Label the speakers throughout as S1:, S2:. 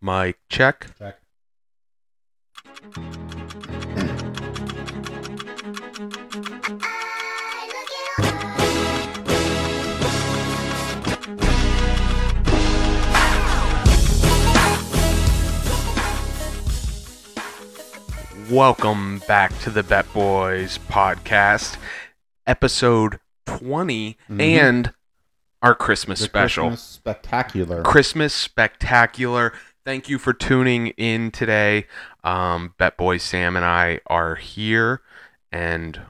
S1: Mic check.
S2: Check.
S1: Welcome back to the Bet Boys podcast, episode 20,
S2: Mhm.
S1: and our Christmas
S2: The
S1: special.
S2: Christmas spectacular.
S1: Christmas spectacular. Thank you for tuning in today. Um, Bet Boys Sam and I are here, and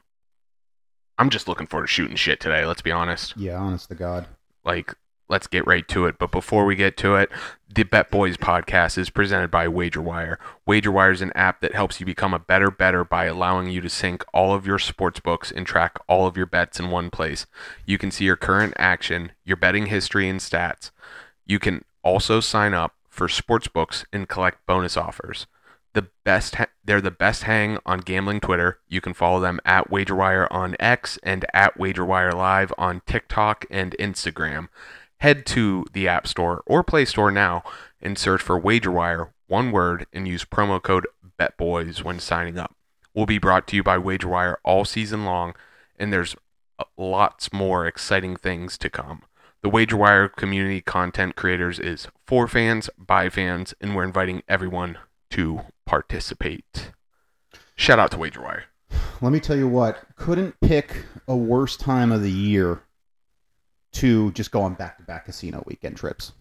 S1: I'm just looking forward to shooting shit today. Let's be honest.
S2: yeah, honest to God.
S1: Like, let's get right to it. But before we get to it, the Bet Boys podcast is presented by WagerWire. WagerWire is an app that helps you become a better better by allowing you to sync all of your sports books and track all of your bets in one place. You can see your current action, your betting history, and stats. You can also sign up for sports books and collect bonus offers. The best ha- they're the best hang on gambling Twitter. You can follow them at WagerWire on X and at WagerWire Live on TikTok and Instagram. Head to the App Store or Play Store now and search for WagerWire, one word, and use promo code BetBoys when signing up. Will be brought to you by WagerWire all season long, and there's lots more exciting things to come. The WagerWire community content creators is for fans, by fans, and we're inviting everyone to participate. Shout out to WagerWire.
S2: Let me tell you what, couldn't pick a worse time of the year to just go on back to back casino weekend trips.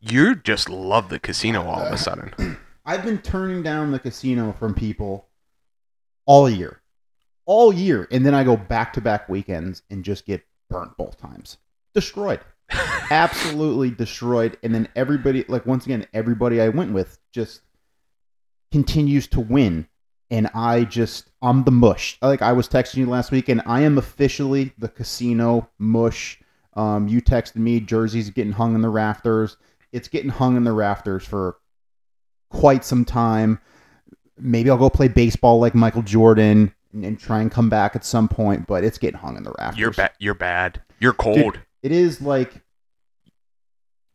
S1: You just love the casino all of a sudden.
S2: I've been turning down the casino from people all year. All year. And then I go back to back weekends and just get burnt both times. Destroyed. Absolutely destroyed. And then everybody, like, once again, everybody I went with just continues to win. And I just, I'm the mush. Like, I was texting you last week, and I am officially the casino mush. Um, you texted me, jerseys getting hung in the rafters. It's getting hung in the rafters for quite some time. Maybe I'll go play baseball like Michael Jordan and, and try and come back at some point, but it's getting hung in the rafters.
S1: You're bad. You're bad. You're cold.
S2: It is like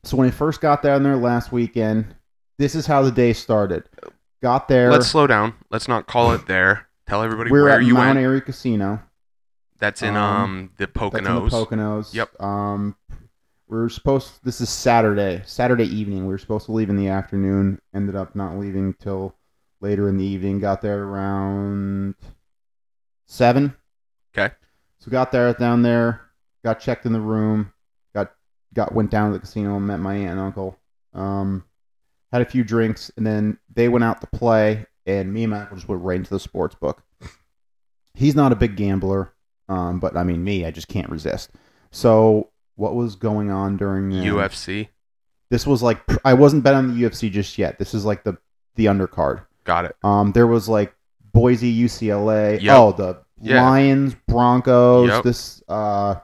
S2: so when I first got down there last weekend, this is how the day started. Got there.
S1: Let's slow down. Let's not call it there. Tell everybody
S2: we're
S1: where
S2: at
S1: you
S2: Mount
S1: went.
S2: Airy Casino.
S1: That's in
S2: um,
S1: um the
S2: That's in
S1: Poconos.
S2: the Poconos.
S1: Yep.
S2: Um, we were supposed. This is Saturday. Saturday evening. We were supposed to leave in the afternoon. Ended up not leaving till later in the evening. Got there around seven.
S1: Okay.
S2: So got there down there. Got checked in the room. Got got went down to the casino and met my aunt and uncle. Um, had a few drinks and then they went out to play. And me and my uncle just went right into the sports book. He's not a big gambler. Um, but I mean, me, I just can't resist. So, what was going on during the
S1: UFC.
S2: This was like I wasn't bet on the UFC just yet. This is like the the undercard.
S1: Got it.
S2: Um, there was like Boise, UCLA.
S1: Yep.
S2: Oh, the
S1: Yeah.
S2: Lions, Broncos.
S1: Yep.
S2: This uh,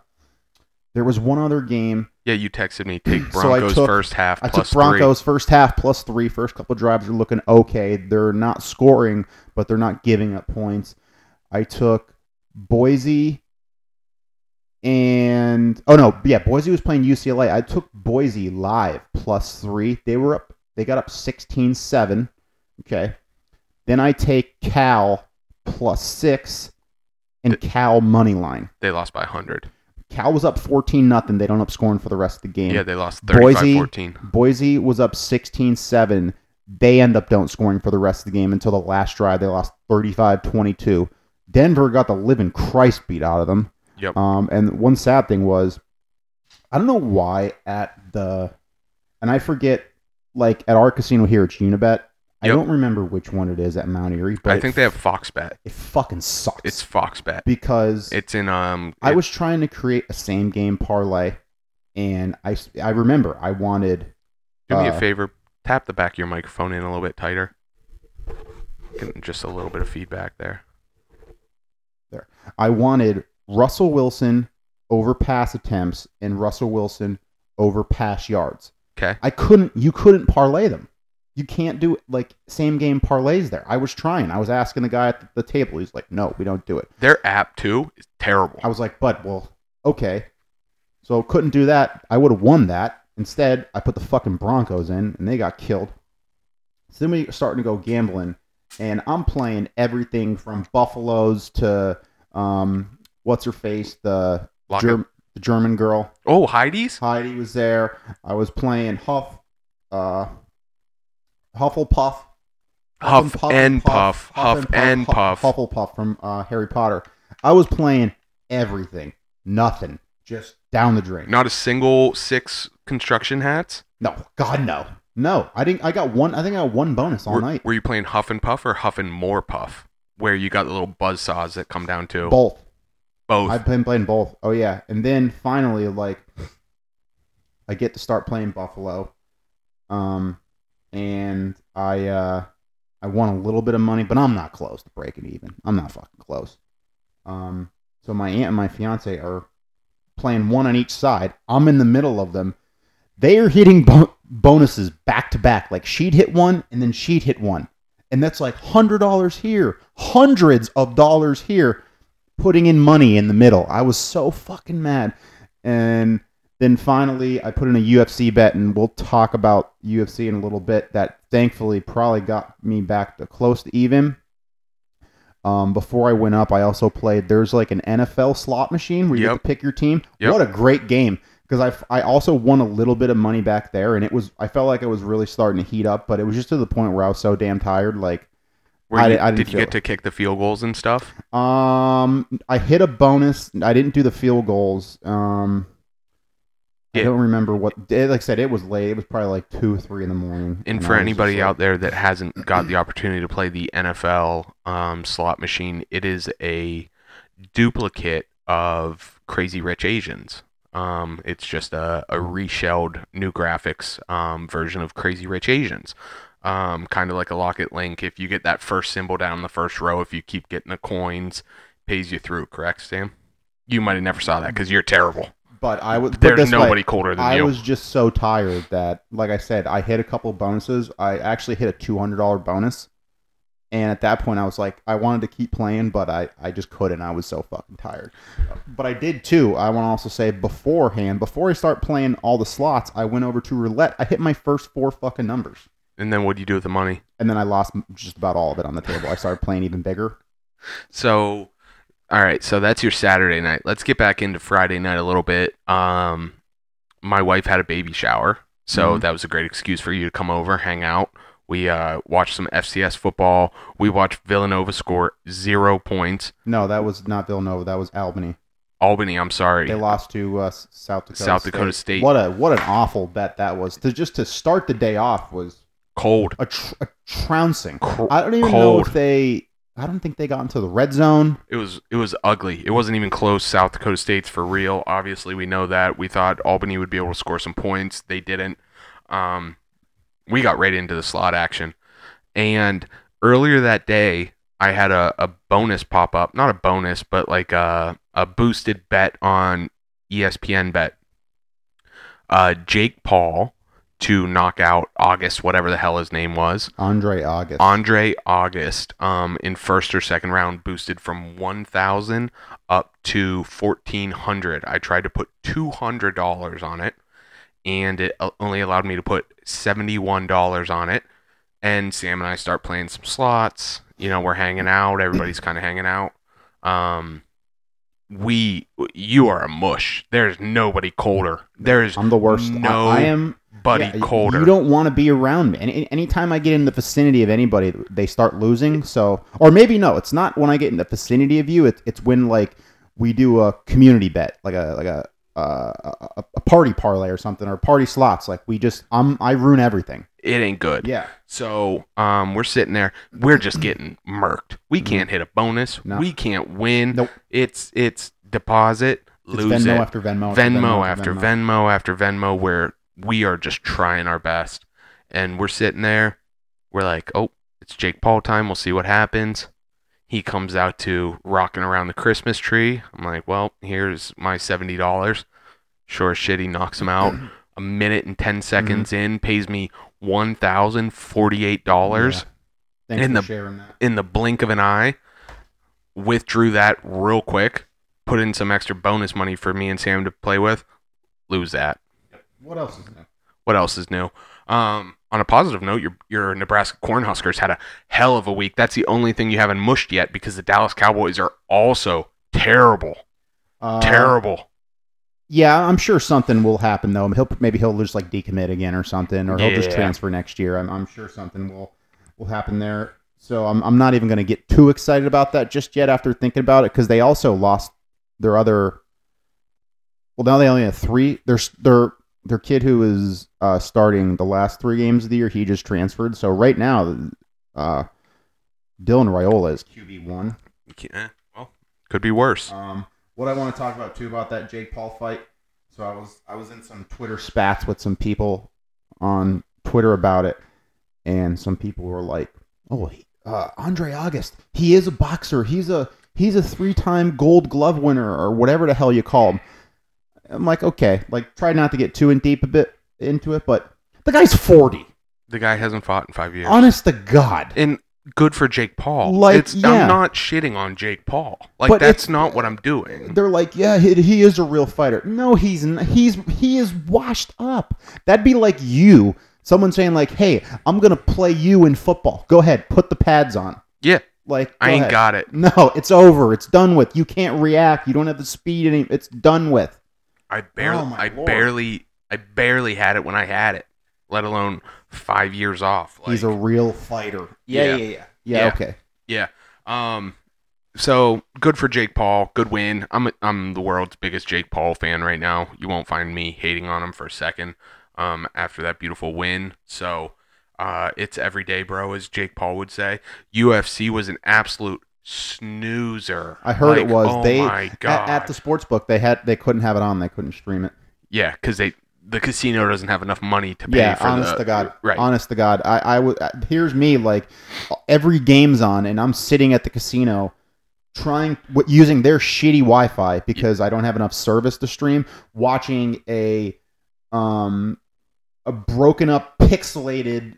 S2: there was one other game.
S1: Yeah, you texted me. Take
S2: So
S1: Broncos
S2: took-
S1: first half
S2: I took Broncos first half plus three. First couple drives are looking okay. They're not scoring, but they're not giving up points. I took Boise and oh no, yeah, Boise was playing UCLA. I took Boise live plus three. They were up. They got up 16-7. Okay. Then I take Cal plus six and Cal money line.
S1: They lost by 100.
S2: Cal was up 14 nothing. They don't up scoring for the rest of the game.
S1: Yeah, they lost
S2: Boise-
S1: 35-14.
S2: Boise was up 16-7. They end up don't scoring for the rest of the game until the last drive. They lost 35-22. Denver got the living Christ beat out of them.
S1: Yep.
S2: Um, and one sad thing was, I don't know why at the, and I forget, like at our casino here, it's Unibet. I
S1: Yep.
S2: don't remember which one it is at Mount Airy, but
S1: I think they have Fox Bet.
S2: it fucking sucks.
S1: It's Fox Bet.
S2: because
S1: It's in um.
S2: I
S1: it-
S2: was trying to create a same game parlay, and I s- I remember I wanted
S1: Do me
S2: uh,
S1: a favor. Tap the back of your microphone in a little bit tighter. Getting just a little bit of feedback there. there.
S2: I wanted Russell Wilson over pass attempts and Russell Wilson over pass yards.
S1: Okay.
S2: I couldn't. You couldn't parlay them. You can't do like same game parlays there. I was trying. I was asking the guy at the table. He's like, "No, we don't do it."
S1: Their app too is terrible.
S2: I was like, "But well, okay." So couldn't do that. I would have won that. Instead, I put the fucking Broncos in, and they got killed. So then we starting to go gambling, and I'm playing everything from buffaloes to um, what's her face, the. Germ- the German girl.
S1: Oh, Heidi's?
S2: Heidi was there. I was playing Huff, uh, Hufflepuff.
S1: Huff and Puff. Huff and
S2: Huff-
S1: Puff.
S2: Hufflepuff from uh, Harry Potter. I was playing everything, nothing, just down the drain.
S1: Not a single six construction hats?
S2: No, God, no, no. I didn't. I got one. I think I got one bonus all
S1: Were,
S2: night.
S1: were you playing Huff and Puff or Huff and More Puff? Where you got the little buzz saws that come down to
S2: Both.
S1: both.
S2: I've been playing both. Oh yeah, and then finally, like, I get to start playing Buffalo, um, and I uh, I won a little bit of money, but I'm not close to breaking even. I'm not fucking close. Um, so my aunt and my fiance are playing one on each side. I'm in the middle of them. They are hitting bo- bonuses back to back. Like she'd hit one, and then she'd hit one, and that's like hundred dollars here, hundreds of dollars here putting in money in the middle. I was so fucking mad. And then finally, I put in a UFC bet, and we'll talk about UFC in a little bit. That thankfully probably got me back to close to even. Um, before I went up, I also played. There's like an NFL slot machine where you
S1: Yep.
S2: get to pick your team.
S1: Yep.
S2: What a great game! Because I I also won a little bit of money back there, and it was I felt like I was really starting to heat up, but it was just to the point where I was so damn tired. Like I
S1: you-
S2: I didn't
S1: did you get
S2: it.
S1: to kick the field goals and stuff?
S2: Um, I hit a bonus. I didn't do the field goals. Um, I don't remember what. Like I said, it was late. It was probably like two or three in the morning.
S1: And
S2: I
S1: for anybody
S2: like-
S1: out there that hasn't got the opportunity to play the NFL um, slot machine, it is a duplicate of Crazy Rich Asians. Um, it's just a, a reshelled new graphics um, version of Crazy Rich Asians. Um, kind of like a Lock It Link. If you get that first symbol down in the first row, if you keep getting the coins, pays you through. Correct, Sam? You might have never saw that because you're terrible.
S2: But I was.
S1: There's
S2: this way,
S1: nobody colder than
S2: I
S1: you.
S2: was just so tired that, like I said, I hit a couple of bonuses. I actually hit a two hundred dollar bonus, and at that point, I was like, I wanted to keep playing, but I, I just couldn't. I was so fucking tired. But I did too. I want to also say beforehand, before I start playing all the slots, I went over to roulette. I hit my first four fucking numbers.
S1: and then what do you do with the money?
S2: and then I lost just about all of it on the table. I started playing even bigger.
S1: So, all right. So that's your Saturday night. Let's get back into Friday night a little bit. Um, my wife had a baby shower, so
S2: Mhm.
S1: that was a great excuse for you to come over, hang out. We uh, watched some FCS football. We watched Villanova score zero points.
S2: No, that was not Villanova. That was Albany.
S1: Albany, I'm sorry.
S2: They lost to uh, South Dakota.
S1: South Dakota State.
S2: What a what an awful bet that was. To just to start the day off was
S1: Cold.
S2: a, tr- a trouncing.
S1: Cr-
S2: I don't even know if they. I don't think they got into the red zone.
S1: It was it was ugly. It wasn't even close. South Dakota State's for real. Obviously, we know that. We thought Albany would be able to score some points. They didn't. Um, we got right into the slot action. And earlier that day, I had a, a bonus pop up. Not a bonus, but like a, a boosted bet on ESPN bet. Uh, Jake Paul to knock out August, whatever the hell his name was.
S2: Andre August.
S1: Andre August um, in first or second round boosted from 1000 up to 1400. I tried to put $200 on it and it only allowed me to put $71 on it. And Sam and I start playing some slots. You know, we're hanging out. Everybody's kind of hanging out. Um, we, you are a mush. There's nobody colder. There's
S2: I'm the worst. I-
S1: No
S2: I, am
S1: buddy
S2: yeah,
S1: colder.
S2: You don't want to be around me. Any, anytime I get in the vicinity of anybody, they start losing. So, or maybe no, it's not when I get in the vicinity of you. It, it's when like we do a community bet, like a like a uh, a, a party parlay or something, or party slots. Like we just, I'm I ruin everything.
S1: it ain't good.
S2: Yeah.
S1: So um, we're sitting there. We're just getting murked. We can't hit a bonus.
S2: Mm-hmm. No.
S1: We can't win.
S2: Nope.
S1: It's it's deposit,
S2: It's
S1: lose
S2: Venmo
S1: it.
S2: after Venmo.
S1: Venmo after Venmo after Venmo, where we are just trying our best, and we're sitting there. We're like, oh, it's Jake Paul time. We'll see what happens. He comes out to rocking around the Christmas tree. I'm like, well, here's my seventy dollars. Sure as shit, he knocks him out. A minute and ten seconds
S2: Mm-hmm.
S1: in, pays me one thousand forty-eight dollars
S2: Thanks
S1: in
S2: for
S1: the-
S2: sharing that.
S1: in the blink of an eye. Withdrew that real quick. Put in some extra bonus money for me and Sam to play with. Lose that.
S2: What else is new?
S1: What else is new? Um, on a positive note, your your Nebraska Cornhuskers had a hell of a week. That's the only thing you haven't mushed yet because the Dallas Cowboys are also terrible,
S2: Uh,
S1: terrible.
S2: Yeah, I'm sure something will happen though. He'll maybe he'll just like decommit again or something, or he'll just transfer next year. I'm, I'm sure something will will happen there. So I'm I'm not even going to get too excited about that just yet after thinking about it because they also lost their other. Well, now they only have three. Their their their kid who is uh, starting the last three games of the year, he just transferred. So right now, uh, Dylan Raiola is QB one.
S1: Eh, well, could be worse.
S2: Um, what I want to talk about too about that Jake Paul fight. So I was I was in some Twitter spats with some people on Twitter about it, and some people were like, "Oh, he, uh, Andre August, he is a boxer. He's a he's a three time Gold Glove winner or whatever the hell you call him." I'm like, okay, like try not to get too in deep a bit into it, but the guy's forty.
S1: The guy hasn't fought in five years.
S2: Honest to God,
S1: and good for Jake Paul.
S2: Like,
S1: it's,
S2: yeah.
S1: I'm not shitting on Jake Paul. Like
S2: But
S1: that's not what I'm doing.
S2: they're like, yeah, he, he is a real fighter. No, he's he's he is washed up. That'd be like you, someone saying like, hey, I'm gonna play you in football. Go ahead, put the pads on.
S1: Yeah,
S2: Like,
S1: I ain't
S2: ahead.
S1: got it.
S2: No, it's over. It's done with. You can't react. You don't have the speed any. It's done with.
S1: I barely,
S2: Oh,
S1: I
S2: Lord.
S1: barely, I barely had it when I had it. Let alone five years off. Like,
S2: he's a real fighter.
S1: Yeah.
S2: yeah, yeah. Yeah,
S1: Yeah.
S2: okay.
S1: Yeah. Um. So good for Jake Paul. Good win. I'm I'm the world's biggest Jake Paul fan right now. You won't find me hating on him for a second. Um. After that beautiful win. So. Uh. It's every day, bro, as Jake Paul would say. UFC was an absolute snoozer.
S2: I heard it was
S1: Oh
S2: they
S1: my
S2: at,
S1: god.
S2: at the sports book they had they couldn't have it on. They couldn't stream it.
S1: yeah, because they the casino doesn't have enough money to pay
S2: Yeah,
S1: for
S2: honest
S1: the
S2: to God.
S1: right.
S2: Honest to God. I, I would. Here's me like every game's on, and I'm sitting at the casino trying using their shitty Wi-Fi because I don't have enough service to stream. Watching a um a broken up, pixelated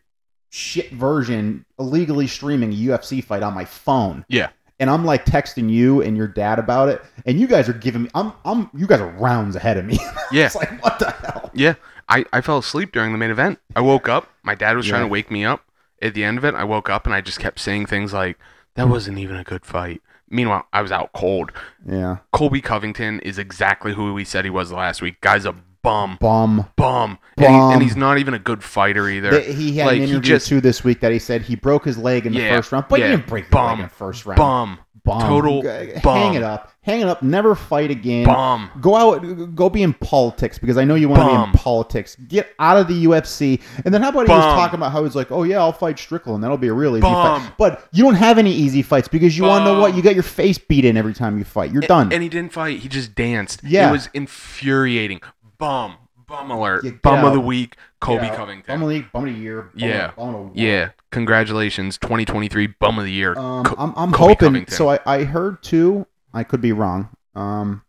S2: shit version illegally streaming a UFC fight on my phone.
S1: Yeah.
S2: And I'm like texting you and your dad about it, and you guys are giving me. I'm. I'm. You guys are rounds ahead of me.
S1: Yeah.
S2: it's like what the hell.
S1: Yeah, I, I fell asleep during the main event. I woke up. My dad was trying to wake me up. At the end of it, I woke up and I just kept saying things like, "That wasn't even a good fight." Meanwhile, I was out cold.
S2: Yeah.
S1: Colby Covington is exactly who we said he was last week. Guy's a bum,
S2: Bum.
S1: bum, and, he, and he's not even a good fighter either.
S2: They- he had
S1: Like,
S2: an interview
S1: just-
S2: too this week that he said he broke his leg in the
S1: Yeah,
S2: first round, but
S1: yeah.
S2: he didn't break
S1: Bum.
S2: leg in the first round.
S1: bum,
S2: Bum.
S1: Total
S2: Hang
S1: bum.
S2: it up. Hang it up. Never fight again.
S1: bum.
S2: Go out. Go be in politics because I know you want to be in politics. Get out of the UFC. And then how about he was talking about how he's like, oh yeah, I'll fight Strickland. That'll be a real easy
S1: Bum.
S2: fight. But you don't have any easy fights because you want to know what? You got your face beat in every time you fight. You're done.
S1: And he didn't fight. He just danced.
S2: Yeah.
S1: It was infuriating. Bum. Bum alert.
S2: Get
S1: bum of the week. Colby
S2: Yeah.
S1: Covington.
S2: Bum of the week, bum of the year. Bum
S1: Yeah.
S2: Of, bum of the
S1: Yeah, congratulations, 2023 Bum of the Year.
S2: Um,
S1: Co-
S2: I'm, I'm
S1: Colby
S2: hoping.
S1: Covington.
S2: So I, I heard too. I could be wrong. Um,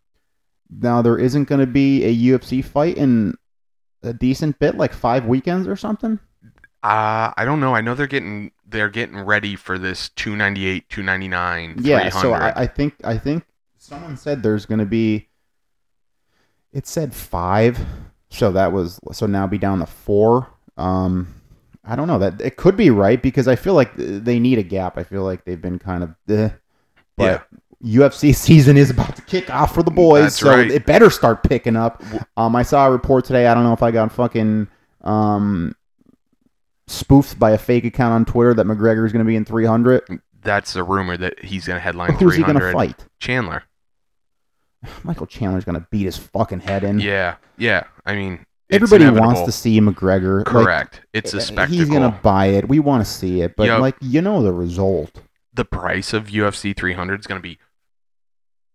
S2: now there isn't going to be a UFC fight in a decent bit, like five weekends or something.
S1: uh, I don't know. I know they're getting they're getting ready for this 298, 299,
S2: Yeah.
S1: 300.
S2: So I, I think I think someone said there's going to be. It said five, so that was so now be down to four. Um, I don't know that it could be right because I feel like they need a gap. I feel like they've been kind of, eh, but UFC season is about to kick off for the boys,
S1: That's
S2: so
S1: right.
S2: it better start picking up. Um, I saw a report today. I don't know if I got fucking um spoofed by a fake account on Twitter that McGregor is going to be in 300.
S1: That's a rumor that he's going to headline
S2: Who's he
S1: 300.
S2: going to fight?
S1: Chandler.
S2: Michael Chandler's going to beat his fucking head in.
S1: Yeah, yeah. I mean,
S2: Everybody wants to see McGregor. Like,
S1: Correct. it's a
S2: eh,
S1: spectacle.
S2: He's going to buy it. We want to see it, but
S1: Yep.
S2: like you know the result.
S1: the price of UFC 300 is going to be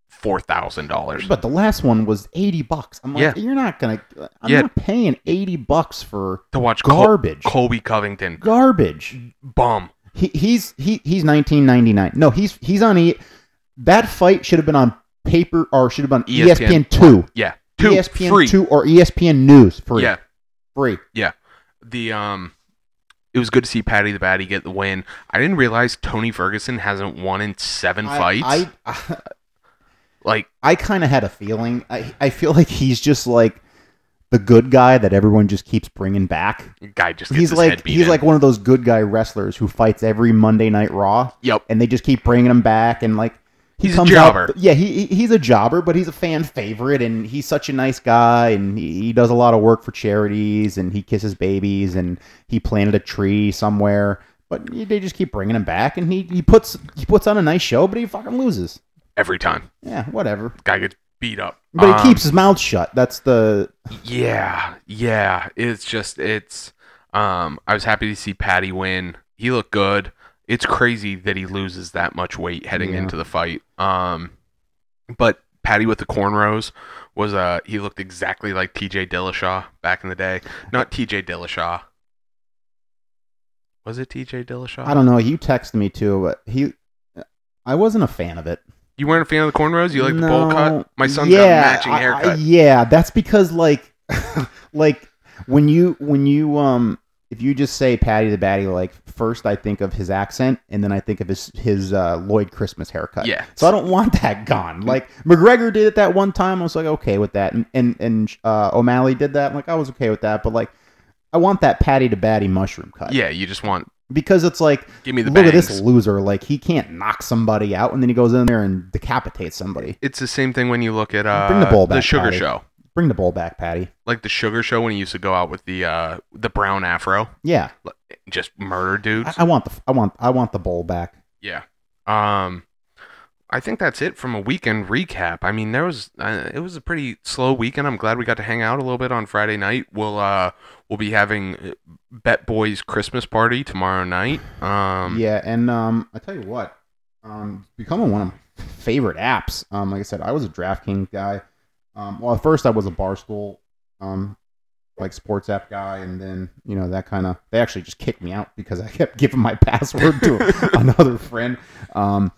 S1: four thousand dollars.
S2: But the last one was 80 bucks. I'm like,
S1: Yeah.
S2: you're not going to I'm
S1: Yeah.
S2: not paying 80 bucks for
S1: To watch Col-
S2: garbage.
S1: Colby Covington,
S2: garbage.
S1: bum.
S2: He, he's he he's 1999. No, he's he's on E. That fight should have been on paper or should have been
S1: ESPN.
S2: ESPN, two,
S1: Yeah, two
S2: ESPN
S1: free.
S2: two or ESPN News free.
S1: Yeah,
S2: free.
S1: Yeah, the um it was good to see Paddy the Baddy get the win. I didn't realize Tony Ferguson hasn't won in seven fights.
S2: I I,
S1: like
S2: I kind of had a feeling. I I feel like he's just like the good guy that everyone just keeps bringing back.
S1: Guy just gets
S2: He's
S1: his
S2: like
S1: head beat
S2: he's
S1: in.
S2: like one of those good guy wrestlers who fights every Monday Night Raw,
S1: yep.
S2: and they just keep bringing him back and like. He
S1: He's a jobber.
S2: Out, yeah, he he- he's a jobber, but he's a fan favorite, and he's such a nice guy, and he, he does a lot of work for charities, and he kisses babies, and he planted a tree somewhere. But they just keep bringing him back, and he, he puts he puts on a nice show, but he fucking loses.
S1: Every time.
S2: Yeah, whatever.
S1: Guy gets beat up.
S2: But
S1: Um,
S2: he keeps his mouth shut. That's the
S1: Yeah, yeah. It's just it's um I was happy to see Paddy win. He looked good. It's crazy that he loses that much weight heading
S2: Yeah.
S1: into the fight. Um but Paddy with the cornrows was uh he looked exactly like TJ Dillashaw back in the day. Not TJ Dillashaw. Was it TJ Dillashaw?
S2: I don't know. You texted me too, but he I wasn't a fan of it.
S1: You weren't a fan of the cornrows? You like the bowl cut? My son's
S2: yeah,
S1: got a matching
S2: I- I-
S1: haircut.
S2: yeah, that's because like like when you when you um if you just say Paddy the Baddy, like first I think of his accent and then I think of his his uh, Lloyd Christmas haircut.
S1: yeah.
S2: So I don't want that gone. Like McGregor did it that one time. I was like okay with that, and and, and uh, O'Malley did that. I'm like I was okay with that, but like I want that Paddy to Baddy mushroom cut.
S1: Yeah, you just want
S2: Because it's like
S1: give me the
S2: look at this loser. Like he can't knock somebody out, and then he goes in there and decapitates somebody.
S1: It's the same thing when you look at uh
S2: Bring the bowl back,
S1: Sugar
S2: Paddy.
S1: Show.
S2: Bring the bowl back, Paddy.
S1: like the sugar show when he used to go out with the uh the brown afro
S2: Yeah,
S1: just murder dudes
S2: I, I want the I want I want the bowl back.
S1: yeah um i think that's it from a weekend recap i mean there was uh, it was a pretty slow weekend i'm glad we got to hang out a little bit on friday night we'll uh we'll be having uh, bet boys christmas party tomorrow night um
S2: yeah, and um, I tell you what, um, it's becoming one of my favorite apps. Um, like I said, I was a DraftKings guy. Um, well, at first I was a Barstool, um, like sports app guy, and then you know that kind of they actually just kicked me out because I kept giving my password to another friend. Um,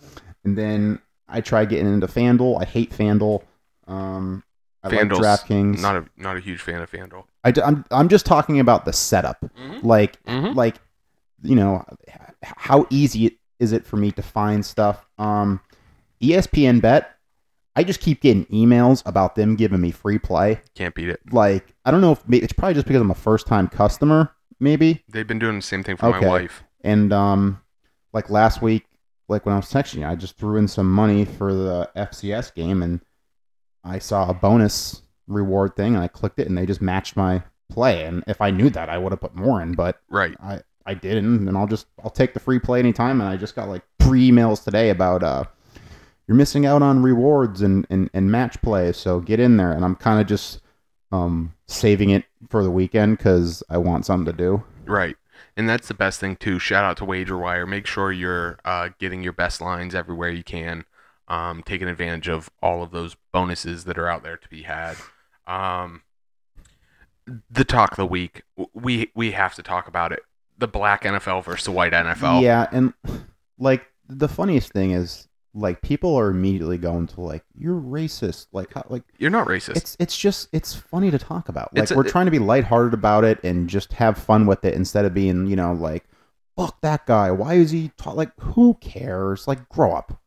S2: and then I tried getting into FanDuel. I hate FanDuel. Um, I
S1: FanDuel's
S2: like DraftKings.
S1: not a not a huge fan of fanduel
S2: I, am I'm just talking about the setup.
S1: mm-hmm.
S2: Like
S1: Mhm.
S2: like you know how easy it, is it for me to find stuff um espn bet i just keep getting emails about them giving me free play.
S1: Can't beat it.
S2: Like i don't know if it's probably just because i'm a first time customer maybe.
S1: They've been doing the same thing for
S2: Okay.
S1: my wife.
S2: And um like last week like when i was texting you i just threw in some money for the fcs game and i saw a bonus reward thing and i clicked it and they just matched my play. And if i knew that i would have put more in but
S1: right.
S2: I I didn't, and I'll just I'll take the free play anytime. And I just got like three emails today about uh, you're missing out on rewards and and, and match play, so get in there. And I'm kind of just um saving it for the weekend because I want something to do.
S1: Right. And that's the best thing too. Shout out to WagerWire. Make sure you're uh, getting your best lines everywhere you can. Um, taking advantage of all of those bonuses that are out there to be had. Um, the talk of the week. We we have to talk about it. The black NFL versus the white NFL.
S2: Yeah, and like the funniest thing is like people are immediately going to like you're racist, like how like
S1: You're not racist.
S2: it's it's just it's funny to talk about. Like
S1: a-
S2: we're trying to be lighthearted about it and just have fun with it instead of being, you know, like, fuck that guy. Why is he ta-? like? Who cares? Like, grow up.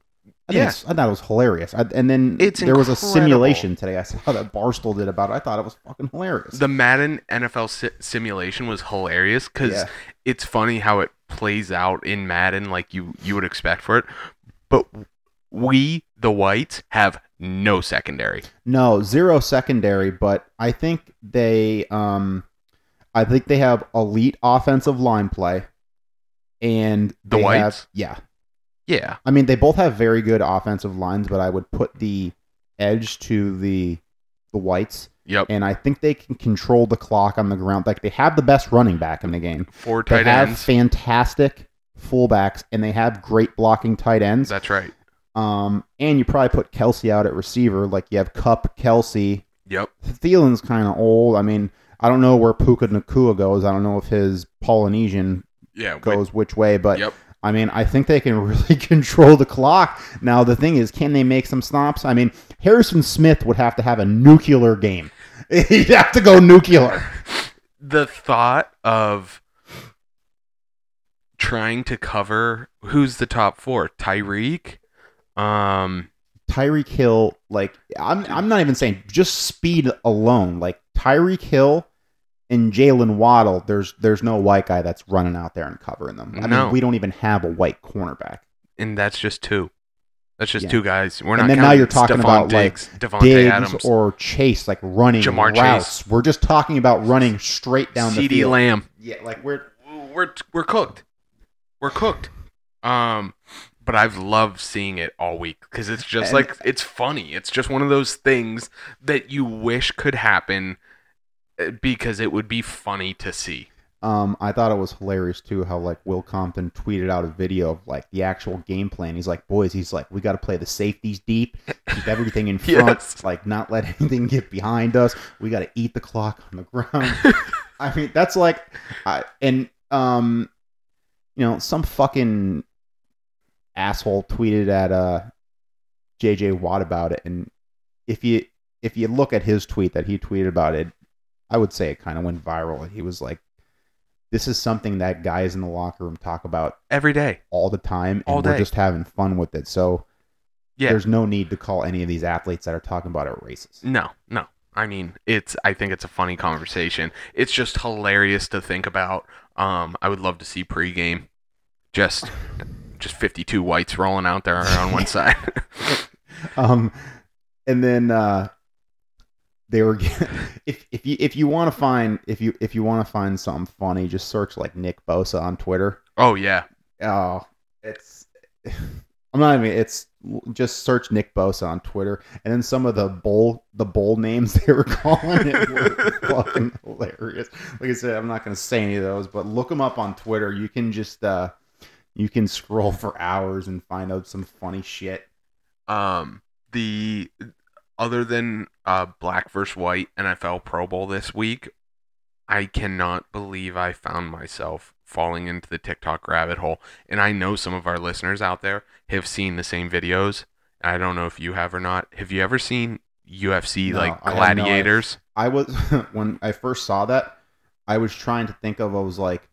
S2: I,
S1: Yeah.
S2: I thought it was hilarious. I, and then
S1: It's
S2: there was a simulation today. I saw that Barstool did about it. I thought it was fucking hilarious.
S1: the Madden NFL si- simulation was hilarious because
S2: Yeah.
S1: it's funny how it plays out in Madden like you you would expect for it. But we, the whites, have no secondary.
S2: No, zero secondary, but I think they um I think they have elite offensive line play. And
S1: The
S2: they
S1: Whites?
S2: have yeah.
S1: Yeah.
S2: I mean they both have very good offensive lines, but I would put the edge to the the whites.
S1: Yep.
S2: And I think they can control the clock on the ground. Like they have the best running back in the game.
S1: Four tight
S2: They
S1: tight
S2: have
S1: ends.
S2: fantastic fullbacks and they have great blocking tight ends.
S1: That's right.
S2: Um, and you probably put Kelce out at receiver. Like you have Kupp, Kelce,
S1: Yep.
S2: Thielen's kind of old. I mean, I don't know where Puka Nacua goes. I don't know if his Polynesian
S1: Yeah.
S2: goes which way, but
S1: Yep.
S2: I mean, I think they can really control the clock. Now, the thing is, can they make some stops? I mean, Harrison Smith would have to have a nuclear game. He'd have to go nuclear.
S1: The thought of trying to cover who's the top four? Tyreek, um,
S2: Tyreek Hill, like I'm I'm not even saying just speed alone. Like Tyreek Hill and Jaylen Waddle, there's there's no white guy that's running out there and covering them. I
S1: No.
S2: mean, we don't even have a white cornerback.
S1: and that's just two. That's just
S2: Yeah.
S1: two guys. We're
S2: And
S1: not.
S2: then now you're talking
S1: Stefon
S2: about, like,
S1: Diggs, Davante
S2: Diggs
S1: Adams,
S2: or Chase, like running
S1: Ja'Marr Chase.
S2: routes. We're just talking about running straight down the field.
S1: Lamb.
S2: Yeah, like we're
S1: we're we're cooked. We're cooked. Um, but I've loved seeing it all week because it's just like it's funny. It's just one of those things that you wish could happen uh, because it would be funny to see.
S2: Um, I thought it was hilarious too how like Will Compton tweeted out a video of like the actual game plan. He's like, boys, he's like, we got to play the safeties deep, keep everything in front,
S1: Yes.
S2: like not let anything get behind us. We got to eat the clock on the ground. I mean, that's like, I, and um, you know, some fucking asshole tweeted at uh JJ Watt about it, and if you if you look at his tweet that he tweeted about it, I would say it kind of went viral. He was like, "This is something that guys in the locker room talk about
S1: Every day.
S2: all the time, and
S1: All
S2: we're
S1: day.
S2: just having fun with it." So
S1: Yeah.
S2: there's no need to call any of these athletes that are talking about it racist.
S1: No, no. I mean, it's. I think it's a funny conversation. It's just hilarious to think about. Um, I would love to see pregame, just, just fifty-two whites rolling out there on one side.
S2: um, and then uh, they were if if you if you want to find if you if you want to find something funny, just search like Nick Bosa on Twitter.
S1: oh yeah,
S2: Oh, it's I'm not even. It's just search Nick Bosa on Twitter, and then some of the bowl the bowl names they were calling it were fucking hilarious. Like I said, I'm not going to say any of those, but look them up on Twitter. You can just uh, you can scroll for hours and find out some funny shit.
S1: um the other than uh black versus white NFL Pro Bowl this week, I cannot believe I found myself falling into the TikTok rabbit hole. And I know some of our listeners out there have seen the same videos. I don't know if you have or not. Have you ever seen UFC
S2: No,
S1: like
S2: I no
S1: gladiators?
S2: I was when I first saw that, I was trying to think of. I was like,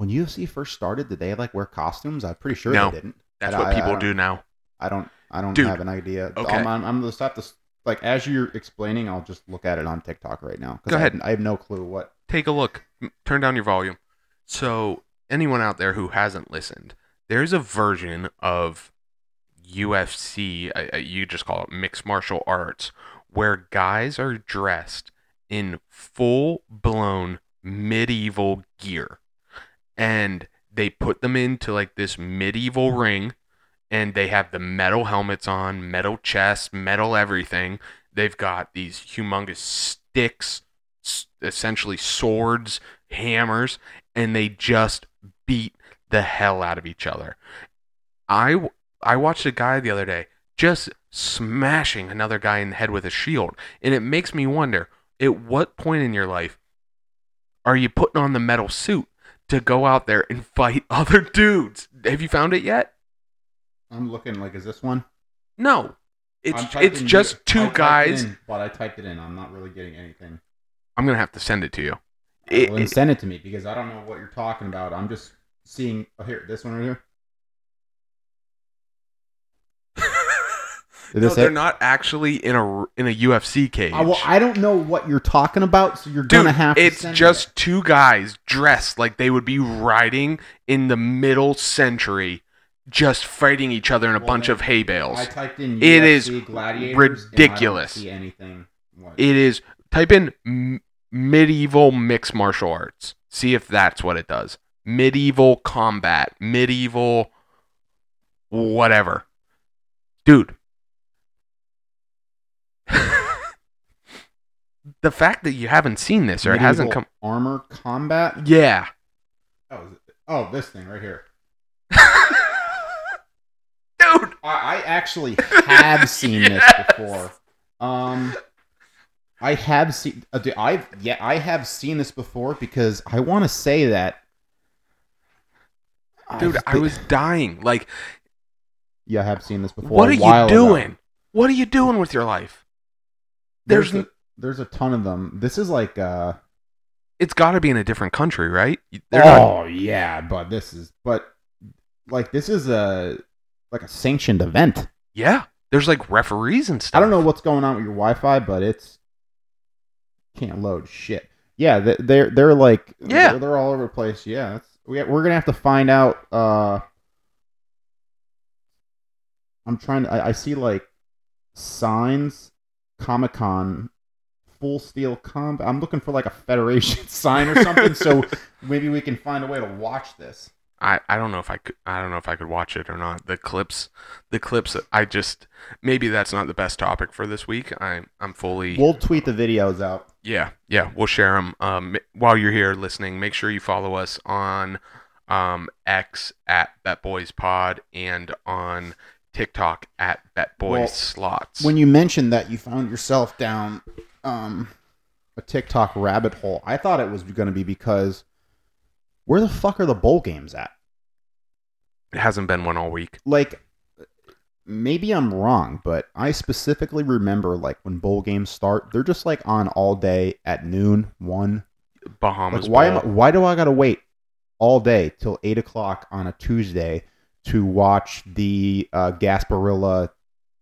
S2: when UFC first started, did they like wear costumes? I'm pretty sure
S1: No.
S2: they didn't.
S1: That's
S2: I-
S1: what
S2: I- I
S1: people
S2: don't-
S1: do now.
S2: I don't. I don't
S1: Dude,
S2: have an idea.
S1: okay.
S2: I'm, I'm, I'm just have to like as you're explaining. I'll just look at it on TikTok right now.
S1: Go
S2: I have-
S1: ahead.
S2: I have no clue what.
S1: take a look. Turn down your volume. So, anyone out there who hasn't listened, there's a version of UFC, uh, you just call it mixed martial arts, where guys are dressed in full blown medieval gear. And they put them into like this medieval ring, and they have the metal helmets on, metal chests, metal everything. They've got these humongous sticks, essentially swords, hammers, and they just beat the hell out of each other. I I watched a guy the other day just smashing another guy in the head with a shield, and it makes me wonder: at what point in your life are you putting on the metal suit to go out there and fight other dudes? Have you found it yet?
S2: I'm looking like is this one?
S1: No. It's it's just
S2: I
S1: two
S2: typed
S1: guys.
S2: in, but I typed it in. I'm not really getting anything.
S1: I'm gonna have to send it to you.
S2: Well, then
S1: it-
S2: send it to me because I don't know what you're talking about. I'm just seeing. Oh, here, this one right here. Is
S1: no,
S2: this
S1: they're
S2: it?
S1: not actually in a in a UFC cage.
S2: Uh, well, I don't know what you're talking about, so you're
S1: Dude,
S2: gonna have to.
S1: it's
S2: send
S1: just
S2: it.
S1: two guys dressed like they would be riding in the middle century, just fighting each other in a
S2: Well,
S1: bunch
S2: then,
S1: of hay bales.
S2: I typed in
S1: It
S2: UFC
S1: is
S2: gladiators,
S1: ridiculous.
S2: And I don't see anything. Like,
S1: It is type in m- medieval mixed martial arts. See if that's what it does. Medieval combat, medieval whatever. Dude. The fact that you haven't seen this or it hasn't come
S2: armor combat.
S1: Yeah.
S2: Oh, oh, this thing right here.
S1: Dude.
S2: I, I actually have seen
S1: Yes.
S2: this before. Um, I have seen. Uh, I've yeah, I have seen this before because I want to say that.
S1: Dude,
S2: I've
S1: I was dying. Like,
S2: Yeah, I have seen this before.
S1: what are you
S2: while ago.
S1: doing? What are you doing with your life?
S2: There's
S1: There's
S2: there's a ton of them. This is like uh.
S1: It's got to be in a different country, right? They're not-
S2: oh yeah, but this is but like this is a like a sanctioned event.
S1: yeah. There's like referees and stuff.
S2: I don't know what's going on with your Wi-Fi, but it's can't load shit. Yeah, they- they're they're like
S1: Yeah.
S2: they're, they're all over the place. Yeah, we we're gonna have to find out. Uh, I'm trying to. I, I see like signs, Comic Con, Full Steel Combat. I'm looking for like a Federation sign or something. so maybe we can find a way to watch this.
S1: I, I don't know if I could I don't know if I could watch it or not. The clips the clips I just maybe that's not the best topic for this week. I I'm fully
S2: We'll tweet the videos out.
S1: Yeah, yeah, we'll share them. Um, while you're here listening, make sure you follow us on um, X at BetBoysPod and on TikTok at Bet Boys
S2: Well,
S1: BetBoysSlots.
S2: when you mentioned that you found yourself down um, a TikTok rabbit hole, I thought it was going to be because where the fuck are the bowl games at?
S1: it hasn't been one all week.
S2: Like, maybe I'm wrong, but I specifically remember like when bowl games start, they're just like on all day at noon, one.
S1: Bahamas.
S2: Like, why am I, why do I got to wait all day till eight o'clock on a Tuesday to watch the uh, Gasparilla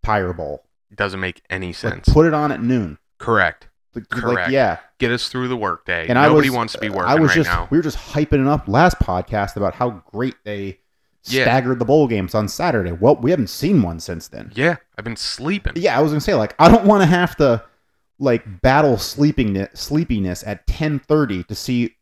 S2: Tire Bowl?
S1: doesn't make any
S2: Like,
S1: sense?
S2: put it on at noon.
S1: Correct.
S2: Like,
S1: Correct.
S2: like yeah,
S1: Get us through the workday.
S2: and
S1: Nobody
S2: was,
S1: wants to be
S2: uh,
S1: working
S2: I was
S1: right
S2: just
S1: now.
S2: we were just hyping it up last podcast about how great they
S1: Yeah.
S2: staggered the bowl games on Saturday. Well, we haven't seen one since then.
S1: Yeah, I've been sleeping.
S2: Yeah, I was gonna say like I don't want to have to like battle sleepiness sleepiness at ten thirty to see